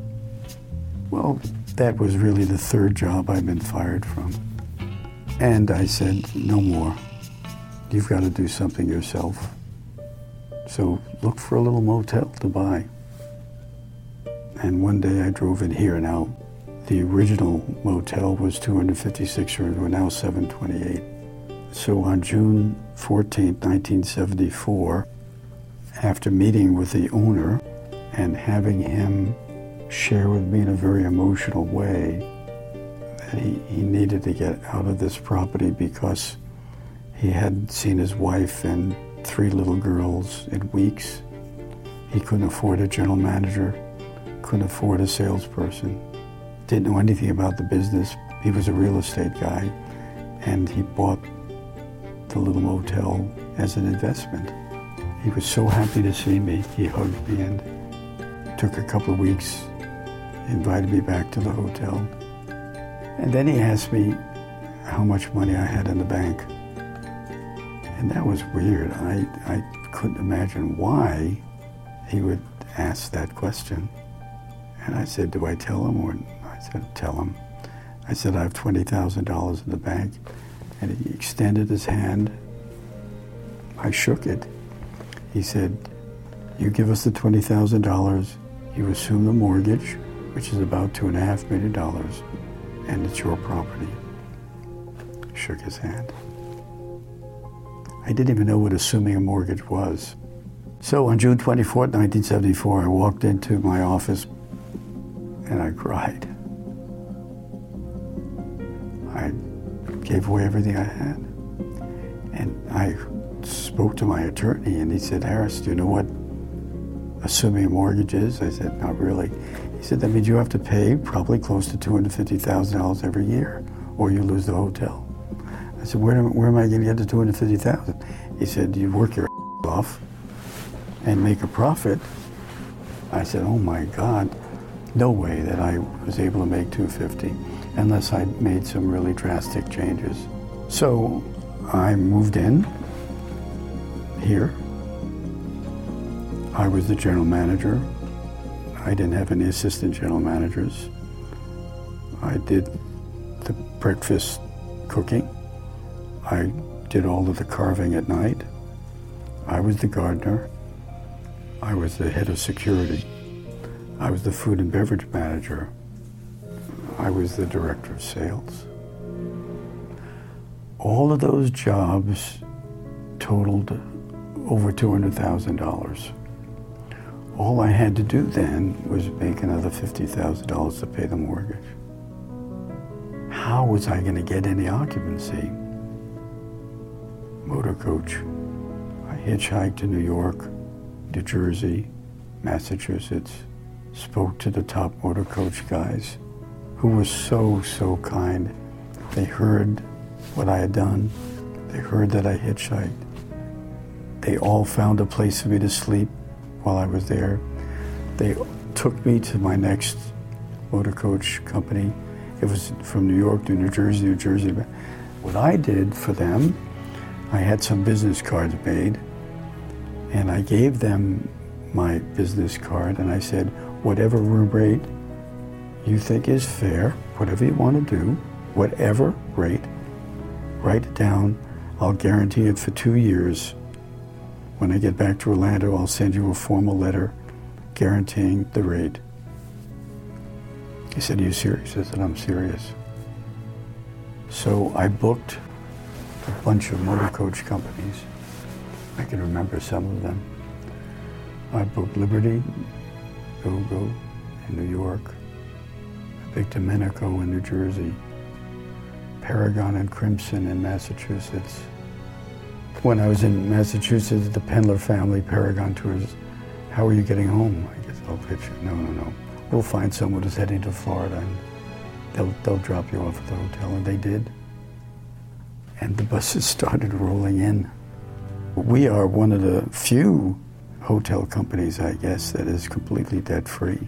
Well, that was really the third job I've been fired from. And I said, no more. You've got to do something yourself. So look for a little motel to buy. And one day I drove in here. Now, the original motel was 256 rooms. We're now 728. So on June 14, 1974, after meeting with the owner and having him share with me in a very emotional way he, he needed to get out of this property because he hadn't seen his wife and three little girls in weeks. He couldn't afford a general manager, couldn't afford a salesperson, didn't know anything about the business. He was a real estate guy, and he bought the little motel as an investment. He was so happy to see me. He hugged me and took a couple of weeks, invited me back to the hotel. And then he asked me how much money I had in the bank. And that was weird. I, I couldn't imagine why he would ask that question. And I said, Do I tell him? Or I said, Tell him. I said, I have $20,000 in the bank. And he extended his hand. I shook it. He said, You give us the $20,000, you assume the mortgage, which is about $2.5 million, and it's your property. Shook his hand. I didn't even know what assuming a mortgage was. So on June 24, 1974, I walked into my office and I cried. I gave away everything I had. And I spoke to my attorney and he said, Harris, do you know what assuming a mortgage is? I said, not really. He said, that means you have to pay probably close to $250,000 every year or you lose the hotel. I said, where, where am I going to get the 250000 He said, you work your [LAUGHS] off and make a profit. I said, oh my God, no way that I was able to make 250 unless I made some really drastic changes. So I moved in here. I was the general manager. I didn't have any assistant general managers. I did the breakfast cooking. I did all of the carving at night. I was the gardener. I was the head of security. I was the food and beverage manager. I was the director of sales. All of those jobs totaled over $200,000. All I had to do then was make another $50,000 to pay the mortgage. How was I going to get any occupancy? Motor coach. I hitchhiked to New York, New Jersey, Massachusetts, spoke to the top motor coach guys who were so, so kind. They heard what I had done. They heard that I hitchhiked. They all found a place for me to sleep while I was there. They took me to my next motor coach company. It was from New York to New Jersey, New Jersey. What I did for them, I had some business cards made, and I gave them my business card, and I said, whatever room rate you think is fair, whatever you want to do, whatever rate, write it down. I'll guarantee it for two years. When I get back to Orlando, I'll send you a formal letter guaranteeing the rate. He said, Are you serious? I said, I'm serious. So I booked a bunch of motor coach companies. I can remember some of them. I booked Liberty, GoGo in New York, Big Domenico in New Jersey, Paragon and Crimson in Massachusetts. When I was in Massachusetts, the Pendler family Paragon tours, how are you getting home? I guess pitch it. No, no, no. We'll find someone who's heading to Florida and they'll, they'll drop you off at the hotel. And they did. And the buses [LAUGHS] started rolling in. We are one of the few hotel companies, I guess, that is completely debt free.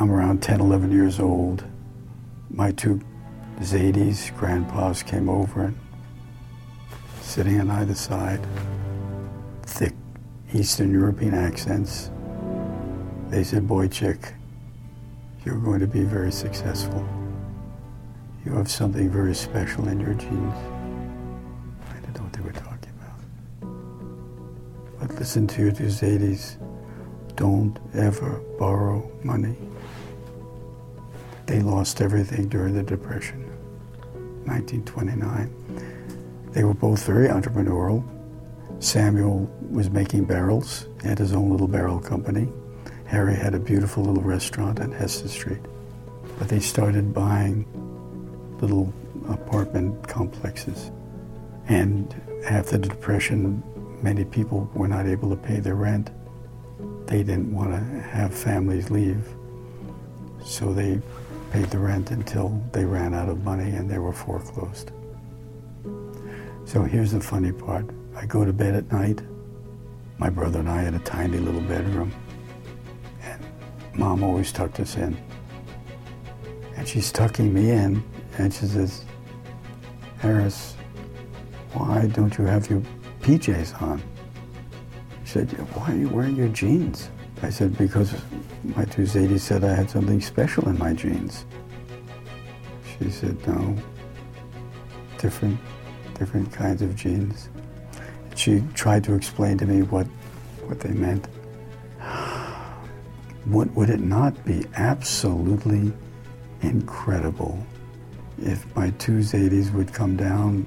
I'm around 10, 11 years old. My two Zadie's grandpas came over and sitting on either side, thick Eastern European accents. They said, Boychik, you're going to be very successful. You have something very special in your genes. I didn't know what they were talking about. But listen to your Zadie's. Don't ever borrow money. They lost everything during the Depression, 1929. They were both very entrepreneurial. Samuel was making barrels, had his own little barrel company. Harry had a beautiful little restaurant on Hester Street. But they started buying little apartment complexes. And after the Depression, many people were not able to pay their rent. They didn't want to have families leave. So they paid the rent until they ran out of money and they were foreclosed. So here's the funny part. I go to bed at night. My brother and I had a tiny little bedroom. And mom always tucked us in. And she's tucking me in and she says, Harris, why don't you have your PJs on? She said, why are you wearing your jeans? I said, because my two Zadie said I had something special in my jeans. She said, no, different, different kinds of genes. She tried to explain to me what, what they meant. [GASPS] What, would it not be absolutely incredible if my two Zadies would come down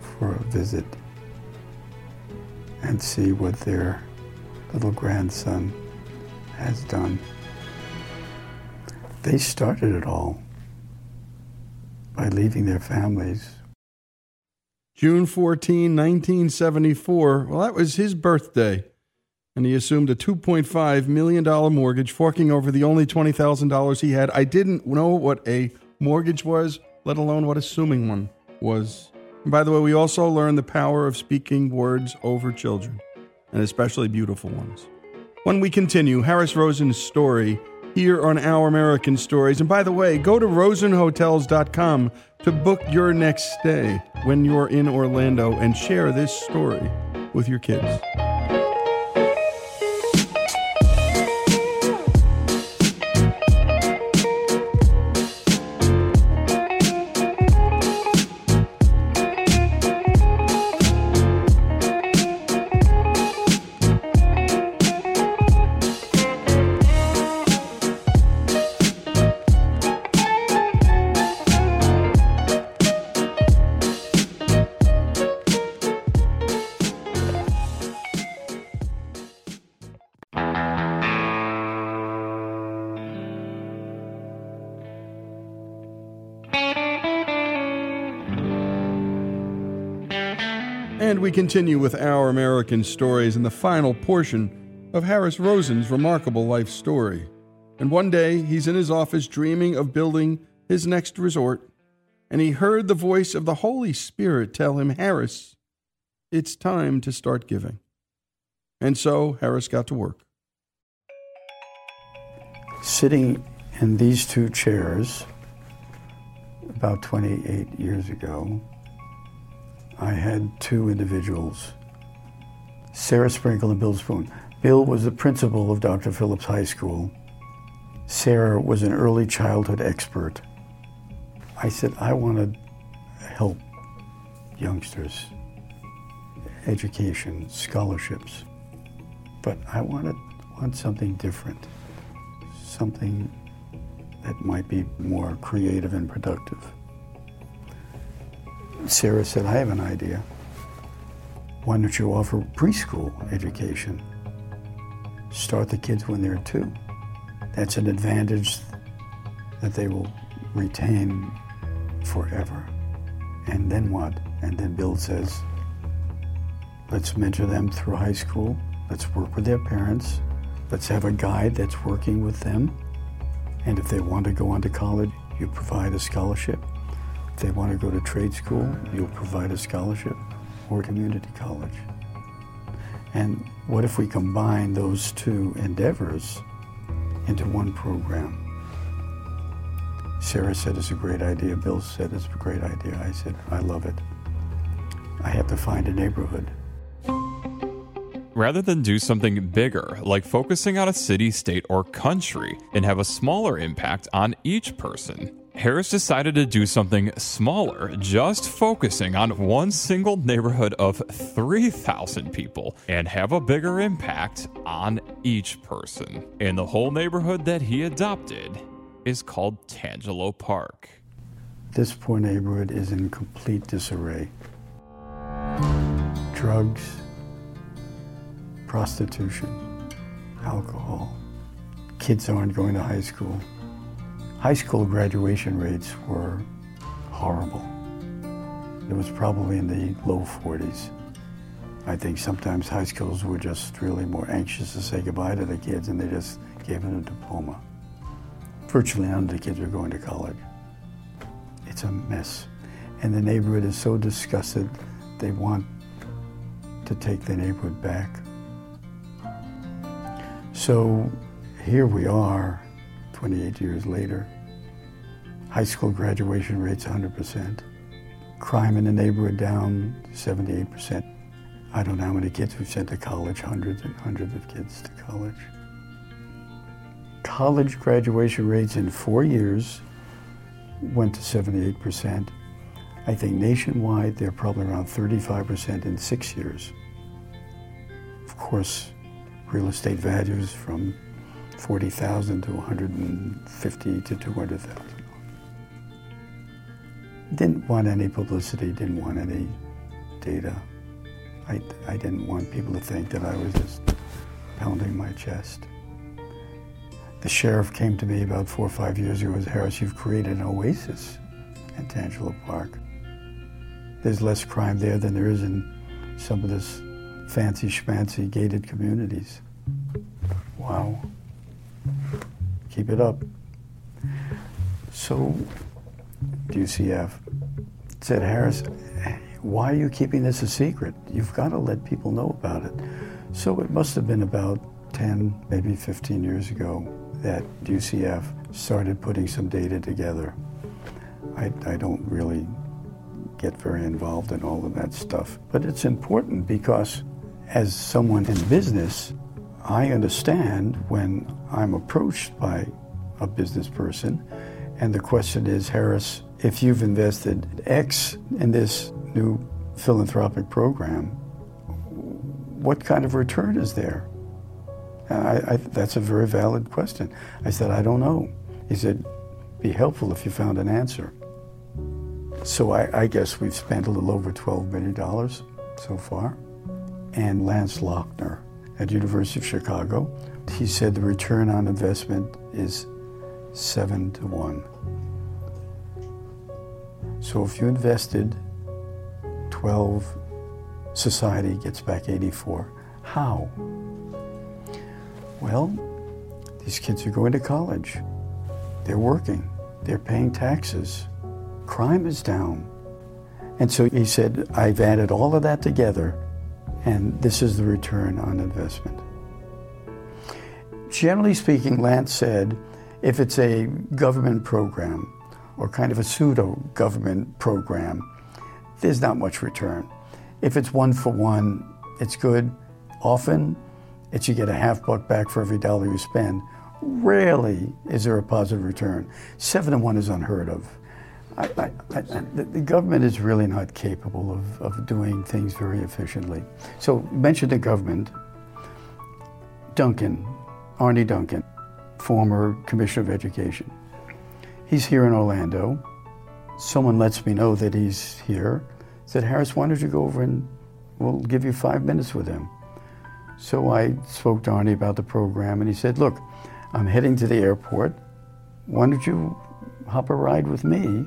for a visit and see what their little grandson has done. They started it all by leaving their families. June 14, 1974. Well, that was his birthday. And he assumed a $2.5 million mortgage, forking over the only $20,000 he had. I didn't know what a mortgage was, let alone what assuming one was. And by the way, we also learned the power of speaking words over children, and especially beautiful ones. When we continue, Harris Rosen's story here on Our American Stories. And by the way, go to rosenhotels.com to book your next stay when you're in Orlando and share this story with your kids. We continue with our American stories in the final portion of Harris Rosen's remarkable life story. And one day, he's in his office dreaming of building his next resort, and he heard the voice of the Holy Spirit tell him, Harris, it's time to start giving. And so Harris got to work. Sitting in these two chairs about 28 years ago, I had two individuals, Sarah Sprinkle and Bill Spoon. Bill was the principal of Dr. Phillips High School. Sarah was an early childhood expert. I said, I want to help youngsters, education, scholarships, but I wanted, want something different, something that might be more creative and productive. Sarah said, I have an idea. Why don't you offer preschool education? Start the kids when they're two. That's an advantage that they will retain forever. And then what? And then Bill says, let's mentor them through high school. Let's work with their parents. Let's have a guide that's working with them. And if they want to go on to college, you provide a scholarship. They want to go to trade school, you'll provide a scholarship or community college. And what if we combine those two endeavors into one program? Sarah said it's a great idea. Bill said it's a great idea. I said, I love it. I have to find a neighborhood. Rather than do something bigger, like focusing on a city, state, or country, and have a smaller impact on each person, Harris decided to do something smaller, just focusing on one single neighborhood of 3,000 people and have a bigger impact on each person. And the whole neighborhood that he adopted is called Tangelo Park. This poor neighborhood is in complete disarray. Drugs, prostitution, alcohol. Kids aren't going to high school. High school graduation rates were horrible. It was probably in the low 40s. I think sometimes high schools were just really more anxious to say goodbye to the kids and they just gave them a diploma. Virtually none of the kids were going to college. It's a mess. And the neighborhood is so disgusted, they want to take the neighborhood back. So here we are, 28 years later. High school graduation rate's 100%. Crime in the neighborhood down 78%. I don't know how many kids we've sent to college, hundreds and hundreds of kids to college. College graduation rates in four years went to 78%. I think nationwide they're probably around 35% in six years. Of course, real estate values from 40,000 to 150 to 200,000. Didn't want any publicity, didn't want any data. I, I didn't want people to think that I was just pounding my chest. The sheriff came to me about four or five years ago and said, Harris, you've created an oasis in Tangelo Park. There's less crime there than there is in some of this fancy schmancy gated communities. Wow. Keep it up. So, UCF uh, said, Harris, why are you keeping this a secret? You've got to let people know about it. So it must have been about 10, maybe 15 years ago that UCF started putting some data together. I, I don't really get very involved in all of that stuff, but it's important because as someone in business, I understand when I'm approached by a business person and the question is, Harris, if you've invested X in this new philanthropic program, what kind of return is there? I, I, that's a very valid question. I said, I don't know. He said, be helpful if you found an answer. So I, I guess we've spent a little over $12 million so far. And Lance Lochner at University of Chicago, he said the return on investment is seven to one. So if you invested 12 society gets back 84. How? Well, these kids are going to college. They're working. They're paying taxes. Crime is down. And so he said, I've added all of that together, and this is the return on investment. Generally speaking, Lance said, if it's a government program or kind of a pseudo government program, there's not much return. If it's one for one, it's good. Often, it's you get a half buck back for every dollar you spend. Rarely is there a positive return. Seven to one is unheard of. I, I, I, the, government is really not capable of, of doing things very efficiently. So, mention the government. Duncan, Arne Duncan, former Commissioner of Education. He's here in Orlando. Someone lets me know that he's here. Said, Harris, why don't you go over and we'll give you five minutes with him. So I spoke to Arne about the program, and he said, Look, I'm heading to the airport. Why don't you hop a ride with me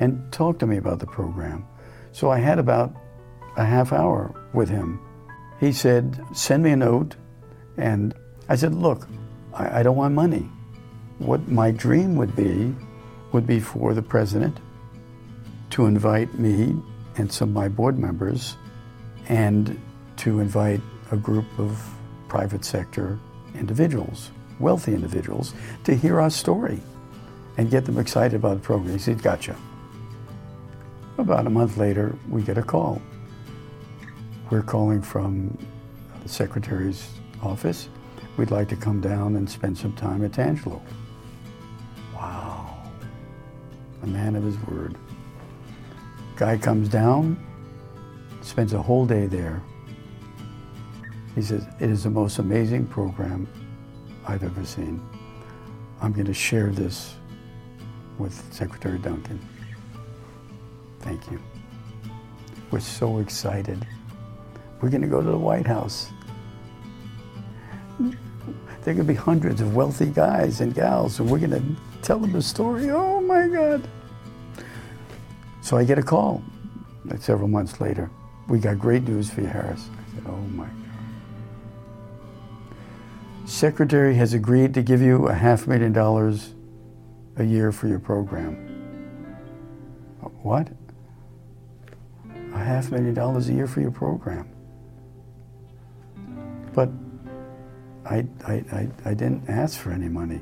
and talk to me about the program? So I had about a half hour with him. He said, Send me a note. And I said, Look, I, I don't want money. What my dream would be would be for the president to invite me and some of my board members and to invite a group of private sector individuals, wealthy individuals, to hear our story and get them excited about the program. He said, Gotcha. About a month later, we get a call. We're calling from the secretary's office. We'd like to come down and spend some time at Tangelo. Wow. A man of his word. Guy comes down, spends a whole day there. He says, It is the most amazing program I've ever seen. I'm going to share this with Secretary Duncan. Thank you. We're so excited. We're going to go to the White House. There to be hundreds of wealthy guys and gals, and we're going to tell them the story. Oh my God. So I get a call several months later. We got great news for you, Harris. I said, Oh my God. Secretary has agreed to give you a half million dollars a year for your program. What? A half million dollars a year for your program. But I, I, I, I didn't ask for any money.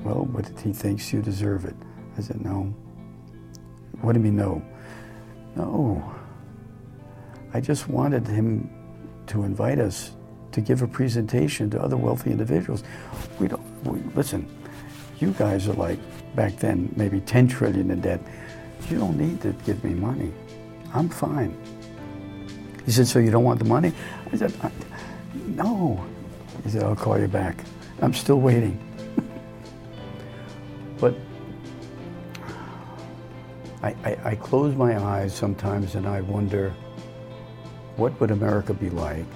Well, but he thinks you deserve it. I said, no. What do you mean, no? No. I just wanted him to invite us to give a presentation to other wealthy individuals. We don't, we, listen, you guys are like, back then, maybe 10 trillion in debt. You don't need to give me money. I'm fine. He said, so you don't want the money? I said, no. He said, I'll call you back. I'm still waiting. [LAUGHS] but I, I, I close my eyes sometimes and I wonder what would America be like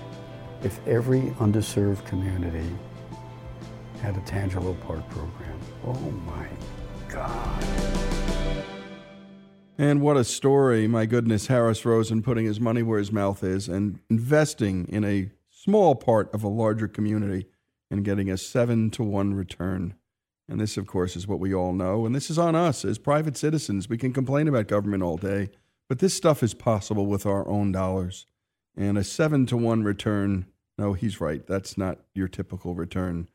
if every underserved community had a Tangelo Park program? Oh my God. And what a story. My goodness, Harris Rosen putting his money where his mouth is and investing in a small part of a larger community and getting a seven to one return. And this, of course, is what we all know. And this is on us as private citizens. We can complain about government all day, but this stuff is possible with our own dollars. And a seven to one return, no, he's right. That's not your typical return.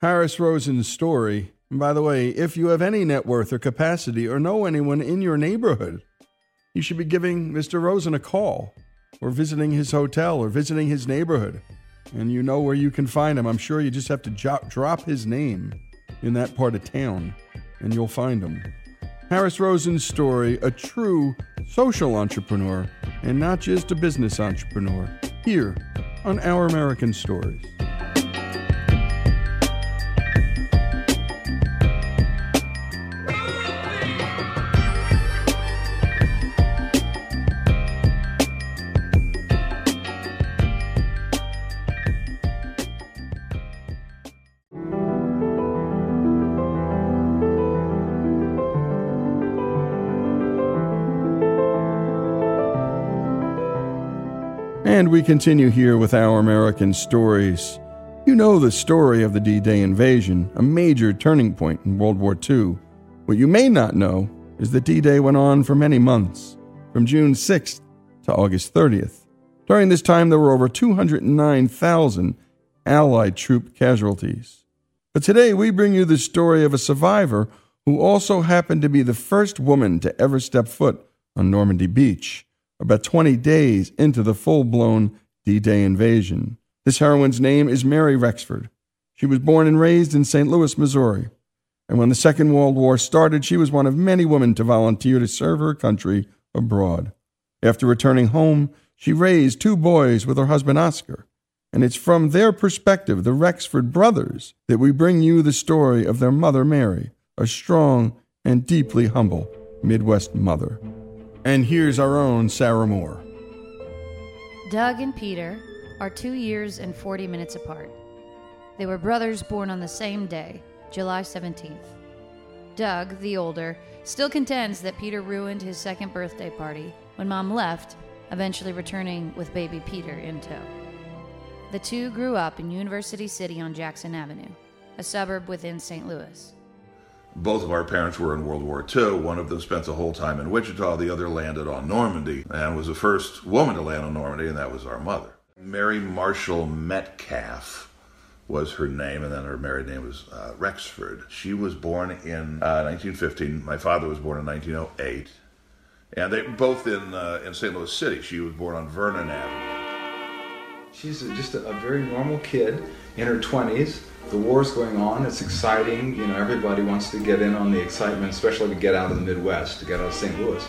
Harris Rosen's story. By the way, if you have any net worth or capacity or know anyone in your neighborhood, you should be giving Mr. Rosen a call or visiting his hotel or visiting his neighborhood. And you know where you can find him. I'm sure you just have to jo- drop his name in that part of town and you'll find him. Harris Rosen's story, a true social entrepreneur and not just a business entrepreneur, here on Our American Stories. We continue here with our American stories. You know the story of the D Day invasion, a major turning point in World War II. What you may not know is that D Day went on for many months, from June 6th to August 30th. During this time, there were over 209,000 Allied troop casualties. But today, we bring you the story of a survivor who also happened to be the first woman to ever step foot on Normandy Beach about 20 days into the full blown D Day invasion. This heroine's name is Mary Rexford. She was born and raised in St. Louis, Missouri. And when the Second World War started, she was one of many women to volunteer to serve her country abroad. After returning home, she raised two boys with her husband Oscar. And it's from their perspective, the Rexford brothers, that we bring you the story of their mother, Mary, a strong and deeply humble Midwest mother. And here's our own Sarah Moore. Doug and Peter are two years and 40 minutes apart. They were brothers born on the same day, July 17th. Doug, the older, still contends that Peter ruined his second birthday party when mom left, eventually returning with baby Peter in tow. The two grew up in University City on Jackson Avenue, a suburb within St. Louis. Both of our parents were in World War II. One of them spent the whole time in Wichita. The other landed on Normandy and was the first woman to land on Normandy, and that was our mother. Mary Marshall Metcalf was her name, and then her married name was uh, Rexford. She was born in uh, 1915. My father was born in 1908, and they both in uh, in St. Louis City. She was born on Vernon Avenue. She's just a, a very normal kid in her 20s. The war's going on. It's exciting. You know, everybody wants to get in on the excitement, especially to get out of the Midwest, to get out of St. Louis.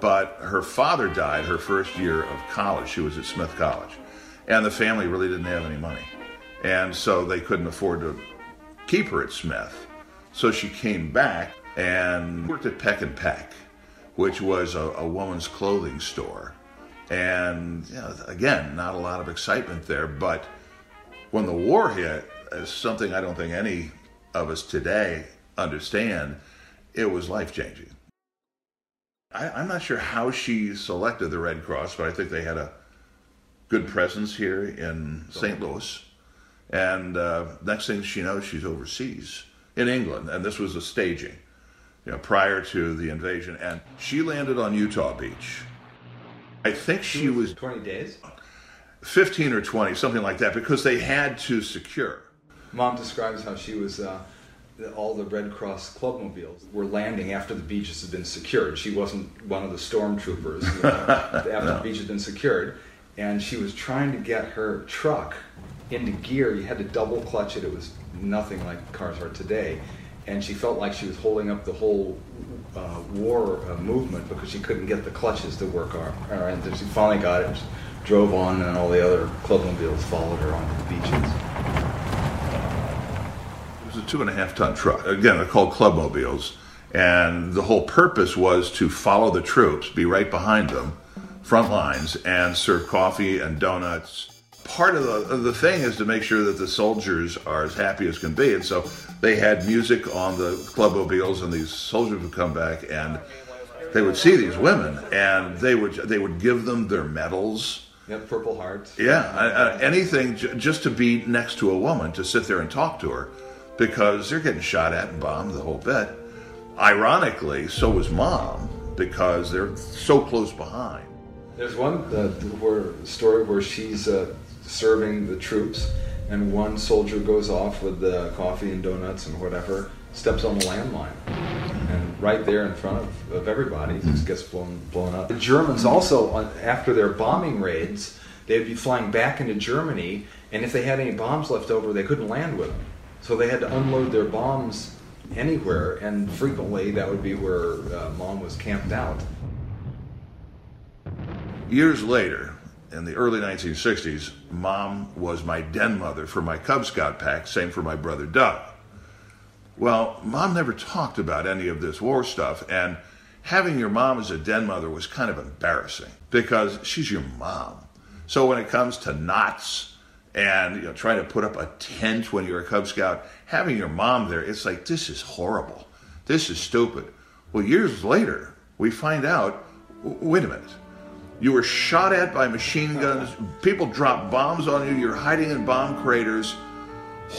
But her father died her first year of college. She was at Smith College. And the family really didn't have any money. And so they couldn't afford to keep her at Smith. So she came back and worked at Peck and Peck, which was a, a woman's clothing store. And you know, again, not a lot of excitement there. But when the war hit, something I don't think any of us today understand, it was life changing. I'm not sure how she selected the Red Cross, but I think they had a good presence here in St. Louis. And uh, next thing she knows, she's overseas in England, and this was a staging, you know, prior to the invasion. And she landed on Utah Beach. I think she was 20 days, 15 or 20, something like that, because they had to secure. Mom describes how she was. Uh, all the Red Cross clubmobiles were landing after the beaches had been secured. She wasn't one of the stormtroopers you know, [LAUGHS] after no. the beach had been secured, and she was trying to get her truck into gear. You had to double clutch it. It was nothing like cars are today, and she felt like she was holding up the whole uh, war uh, movement because she couldn't get the clutches to work. All right, and she finally got it. drove on, and all the other clubmobiles followed her onto the beaches was a two and a half ton truck. Again, they're called clubmobiles. And the whole purpose was to follow the troops, be right behind them, front lines, and serve coffee and donuts. Part of the, of the thing is to make sure that the soldiers are as happy as can be. And so they had music on the clubmobiles, and these soldiers would come back and they would see these women, and they would they would give them their medals. Yeah, Purple Hearts. Yeah, anything just to be next to a woman, to sit there and talk to her because they're getting shot at and bombed the whole bit. Ironically, so was mom because they're so close behind. There's one uh, where story where she's uh, serving the troops, and one soldier goes off with the coffee and donuts and whatever, steps on the landmine, and right there in front of, of everybody, just gets blown blown up. The Germans also, after their bombing raids, they'd be flying back into Germany, and if they had any bombs left over, they couldn't land with them. So they had to unload their bombs anywhere, and frequently that would be where uh, mom was camped out. Years later, in the early 1960s, mom was my den mother for my Cub Scout pack, same for my brother Doug. Well, mom never talked about any of this war stuff, and having your mom as a den mother was kind of embarrassing because she's your mom. So when it comes to knots, and you know trying to put up a tent when you're a Cub Scout, having your mom there, it's like this is horrible, this is stupid. Well, years later, we find out, wait a minute, You were shot at by machine uh-huh. guns. People dropped bombs on you. You're hiding in bomb craters.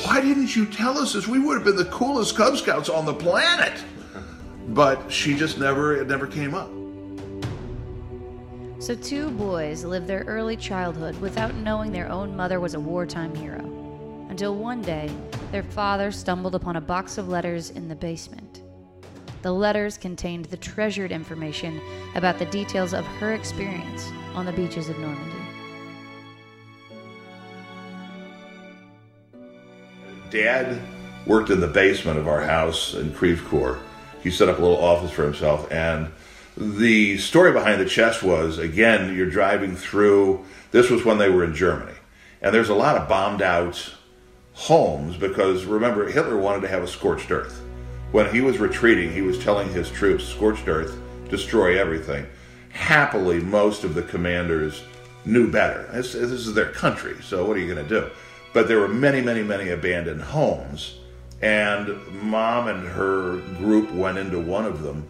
Why didn't you tell us this? We would have been the coolest Cub Scouts on the planet. But she just never, it never came up. So, two boys lived their early childhood without knowing their own mother was a wartime hero. Until one day, their father stumbled upon a box of letters in the basement. The letters contained the treasured information about the details of her experience on the beaches of Normandy. Dad worked in the basement of our house in Creve Coeur. He set up a little office for himself, and the story behind the chest was again, you're driving through. This was when they were in Germany, and there's a lot of bombed out homes because remember, Hitler wanted to have a scorched earth. When he was retreating, he was telling his troops, scorched earth, destroy everything. Happily, most of the commanders knew better. This, this is their country, so what are you going to do? But there were many, many, many abandoned homes, and mom and her group went into one of them,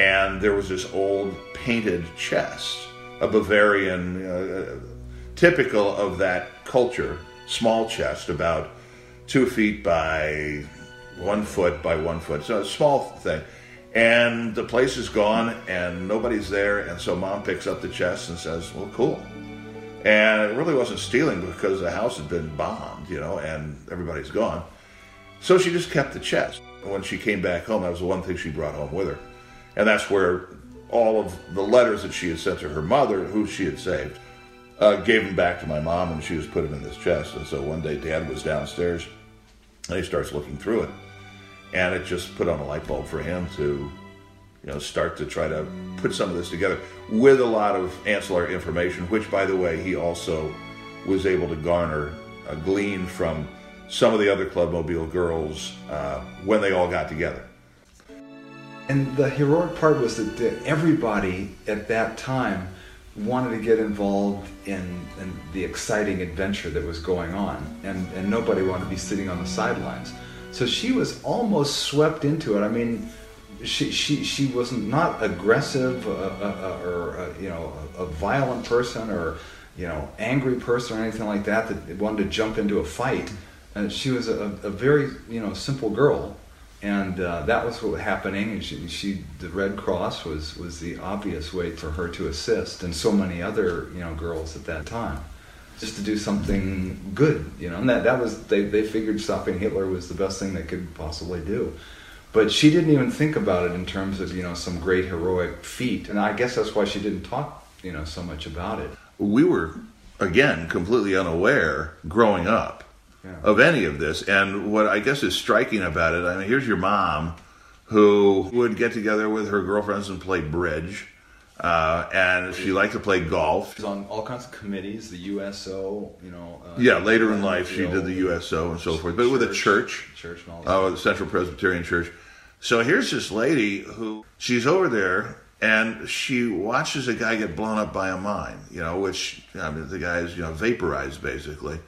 and there was this old painted chest, a Bavarian, uh, typical of that culture, small chest, about two feet by one foot by one foot, so a small thing. And the place is gone and nobody's there, and so mom picks up the chest and says, Well, cool. And it really wasn't stealing because the house had been bombed, you know, and everybody's gone. So she just kept the chest. When she came back home, that was the one thing she brought home with her. And that's where all of the letters that she had sent to her mother, who she had saved, uh, gave them back to my mom, and she was put them in this chest. And so one day, Dad was downstairs, and he starts looking through it, and it just put on a light bulb for him to, you know, start to try to put some of this together with a lot of ancillary information, which, by the way, he also was able to garner, uh, glean from some of the other Clubmobile girls uh, when they all got together. And the heroic part was that, everybody at that time wanted to get involved in, in, the exciting adventure that was going on, and, and nobody wanted to be sitting on the sidelines. So she was almost swept into it. I mean, she she, she was not aggressive uh, uh, uh, or uh, you know a, violent person or you know angry person or anything like that that wanted to jump into a fight. she was a, a very you know simple girl and uh, that was what was happening. And she, she, the Red Cross was was the obvious way for her to assist, and so many other you know girls at that time, just to do something good, you know. And that that was they they figured stopping Hitler was the best thing they could possibly do. But she didn't even think about it in terms of you know some great heroic feat, and I guess that's why she didn't talk you know so much about it. We were again completely unaware growing up yeah. of any of this. And what I guess is striking about it, I mean, here's your mom who would get together with her girlfriends and play bridge. Uh, and she liked to play golf. She's on all kinds of committees, the USO, you know. Uh, yeah, later in life she did the USO and so forth, but with a church, church and all that. Uh, the Central Presbyterian Church. So here's this lady who she's over there and she watches a guy get blown up by a mine, you know, which I mean, the guy is you know vaporized basically.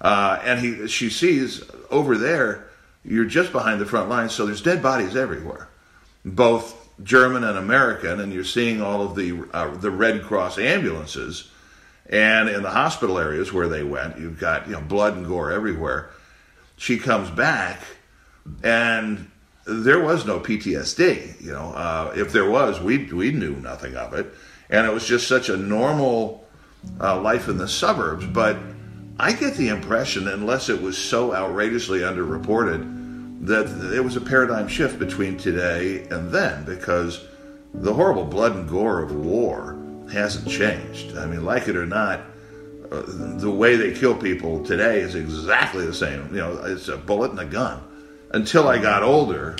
Uh, and he, she sees over there, you're just behind the front lines, so there's dead bodies everywhere, both German and American, and you're seeing all of the uh, the Red Cross ambulances, and in the hospital areas where they went, you've got you know blood and gore everywhere. She comes back, and there was no PTSD. You know, uh, if there was, we we knew nothing of it, and it was just such a normal uh, life in the suburbs, but I get the impression, unless it was so outrageously underreported, that it was a paradigm shift between today and then because the horrible blood and gore of war hasn't changed. I mean, like it or not, uh, the way they kill people today is exactly the same. You know, it's a bullet and a gun. Until I got older,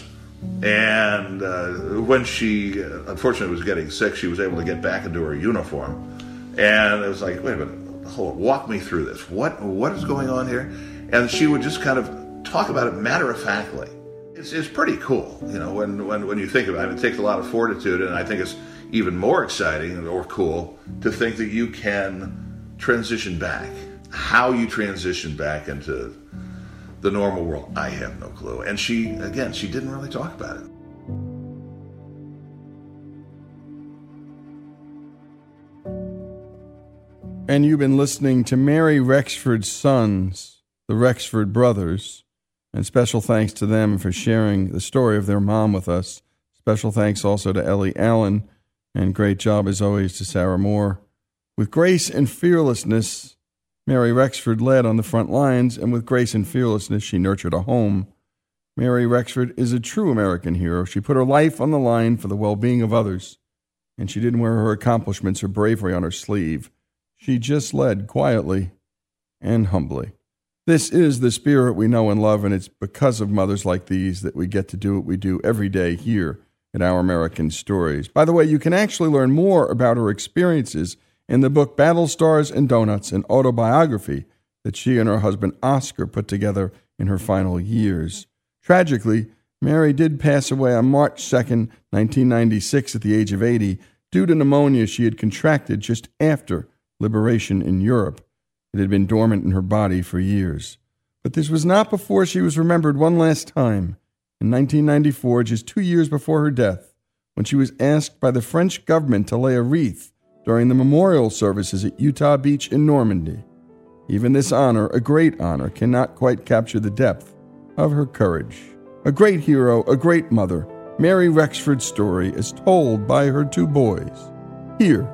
and uh, when she uh, unfortunately was getting sick, she was able to get back into her uniform. And it was like, wait a minute, hold, walk me through this. What what is going on here? And she would just kind of talk about it matter of factly. It's, it's pretty cool, you know, when, when, when you think about it. It takes a lot of fortitude, and I think it's even more exciting or cool to think that you can transition back. How you transition back into the normal world, I have no clue. And she, again, she didn't really talk about it. And you've been listening to Mary Rexford's sons, the Rexford brothers. And special thanks to them for sharing the story of their mom with us. Special thanks also to Ellie Allen. And great job, as always, to Sarah Moore. With grace and fearlessness, Mary Rexford led on the front lines, and with grace and fearlessness, she nurtured a home. Mary Rexford is a true American hero. She put her life on the line for the well being of others, and she didn't wear her accomplishments or bravery on her sleeve. She just led quietly and humbly. This is the spirit we know and love, and it's because of mothers like these that we get to do what we do every day here at Our American Stories. By the way, you can actually learn more about her experiences in the book Battle Stars and Donuts, an autobiography that she and her husband Oscar put together in her final years. Tragically, Mary did pass away on March 2nd, 1996, at the age of 80, due to pneumonia she had contracted just after liberation in Europe. It had been dormant in her body for years. But this was not before she was remembered one last time, in 1994, just two years before her death, when she was asked by the French government to lay a wreath during the memorial services at Utah Beach in Normandy. Even this honor, a great honor, cannot quite capture the depth of her courage. A great hero, a great mother, Mary Rexford's story is told by her two boys here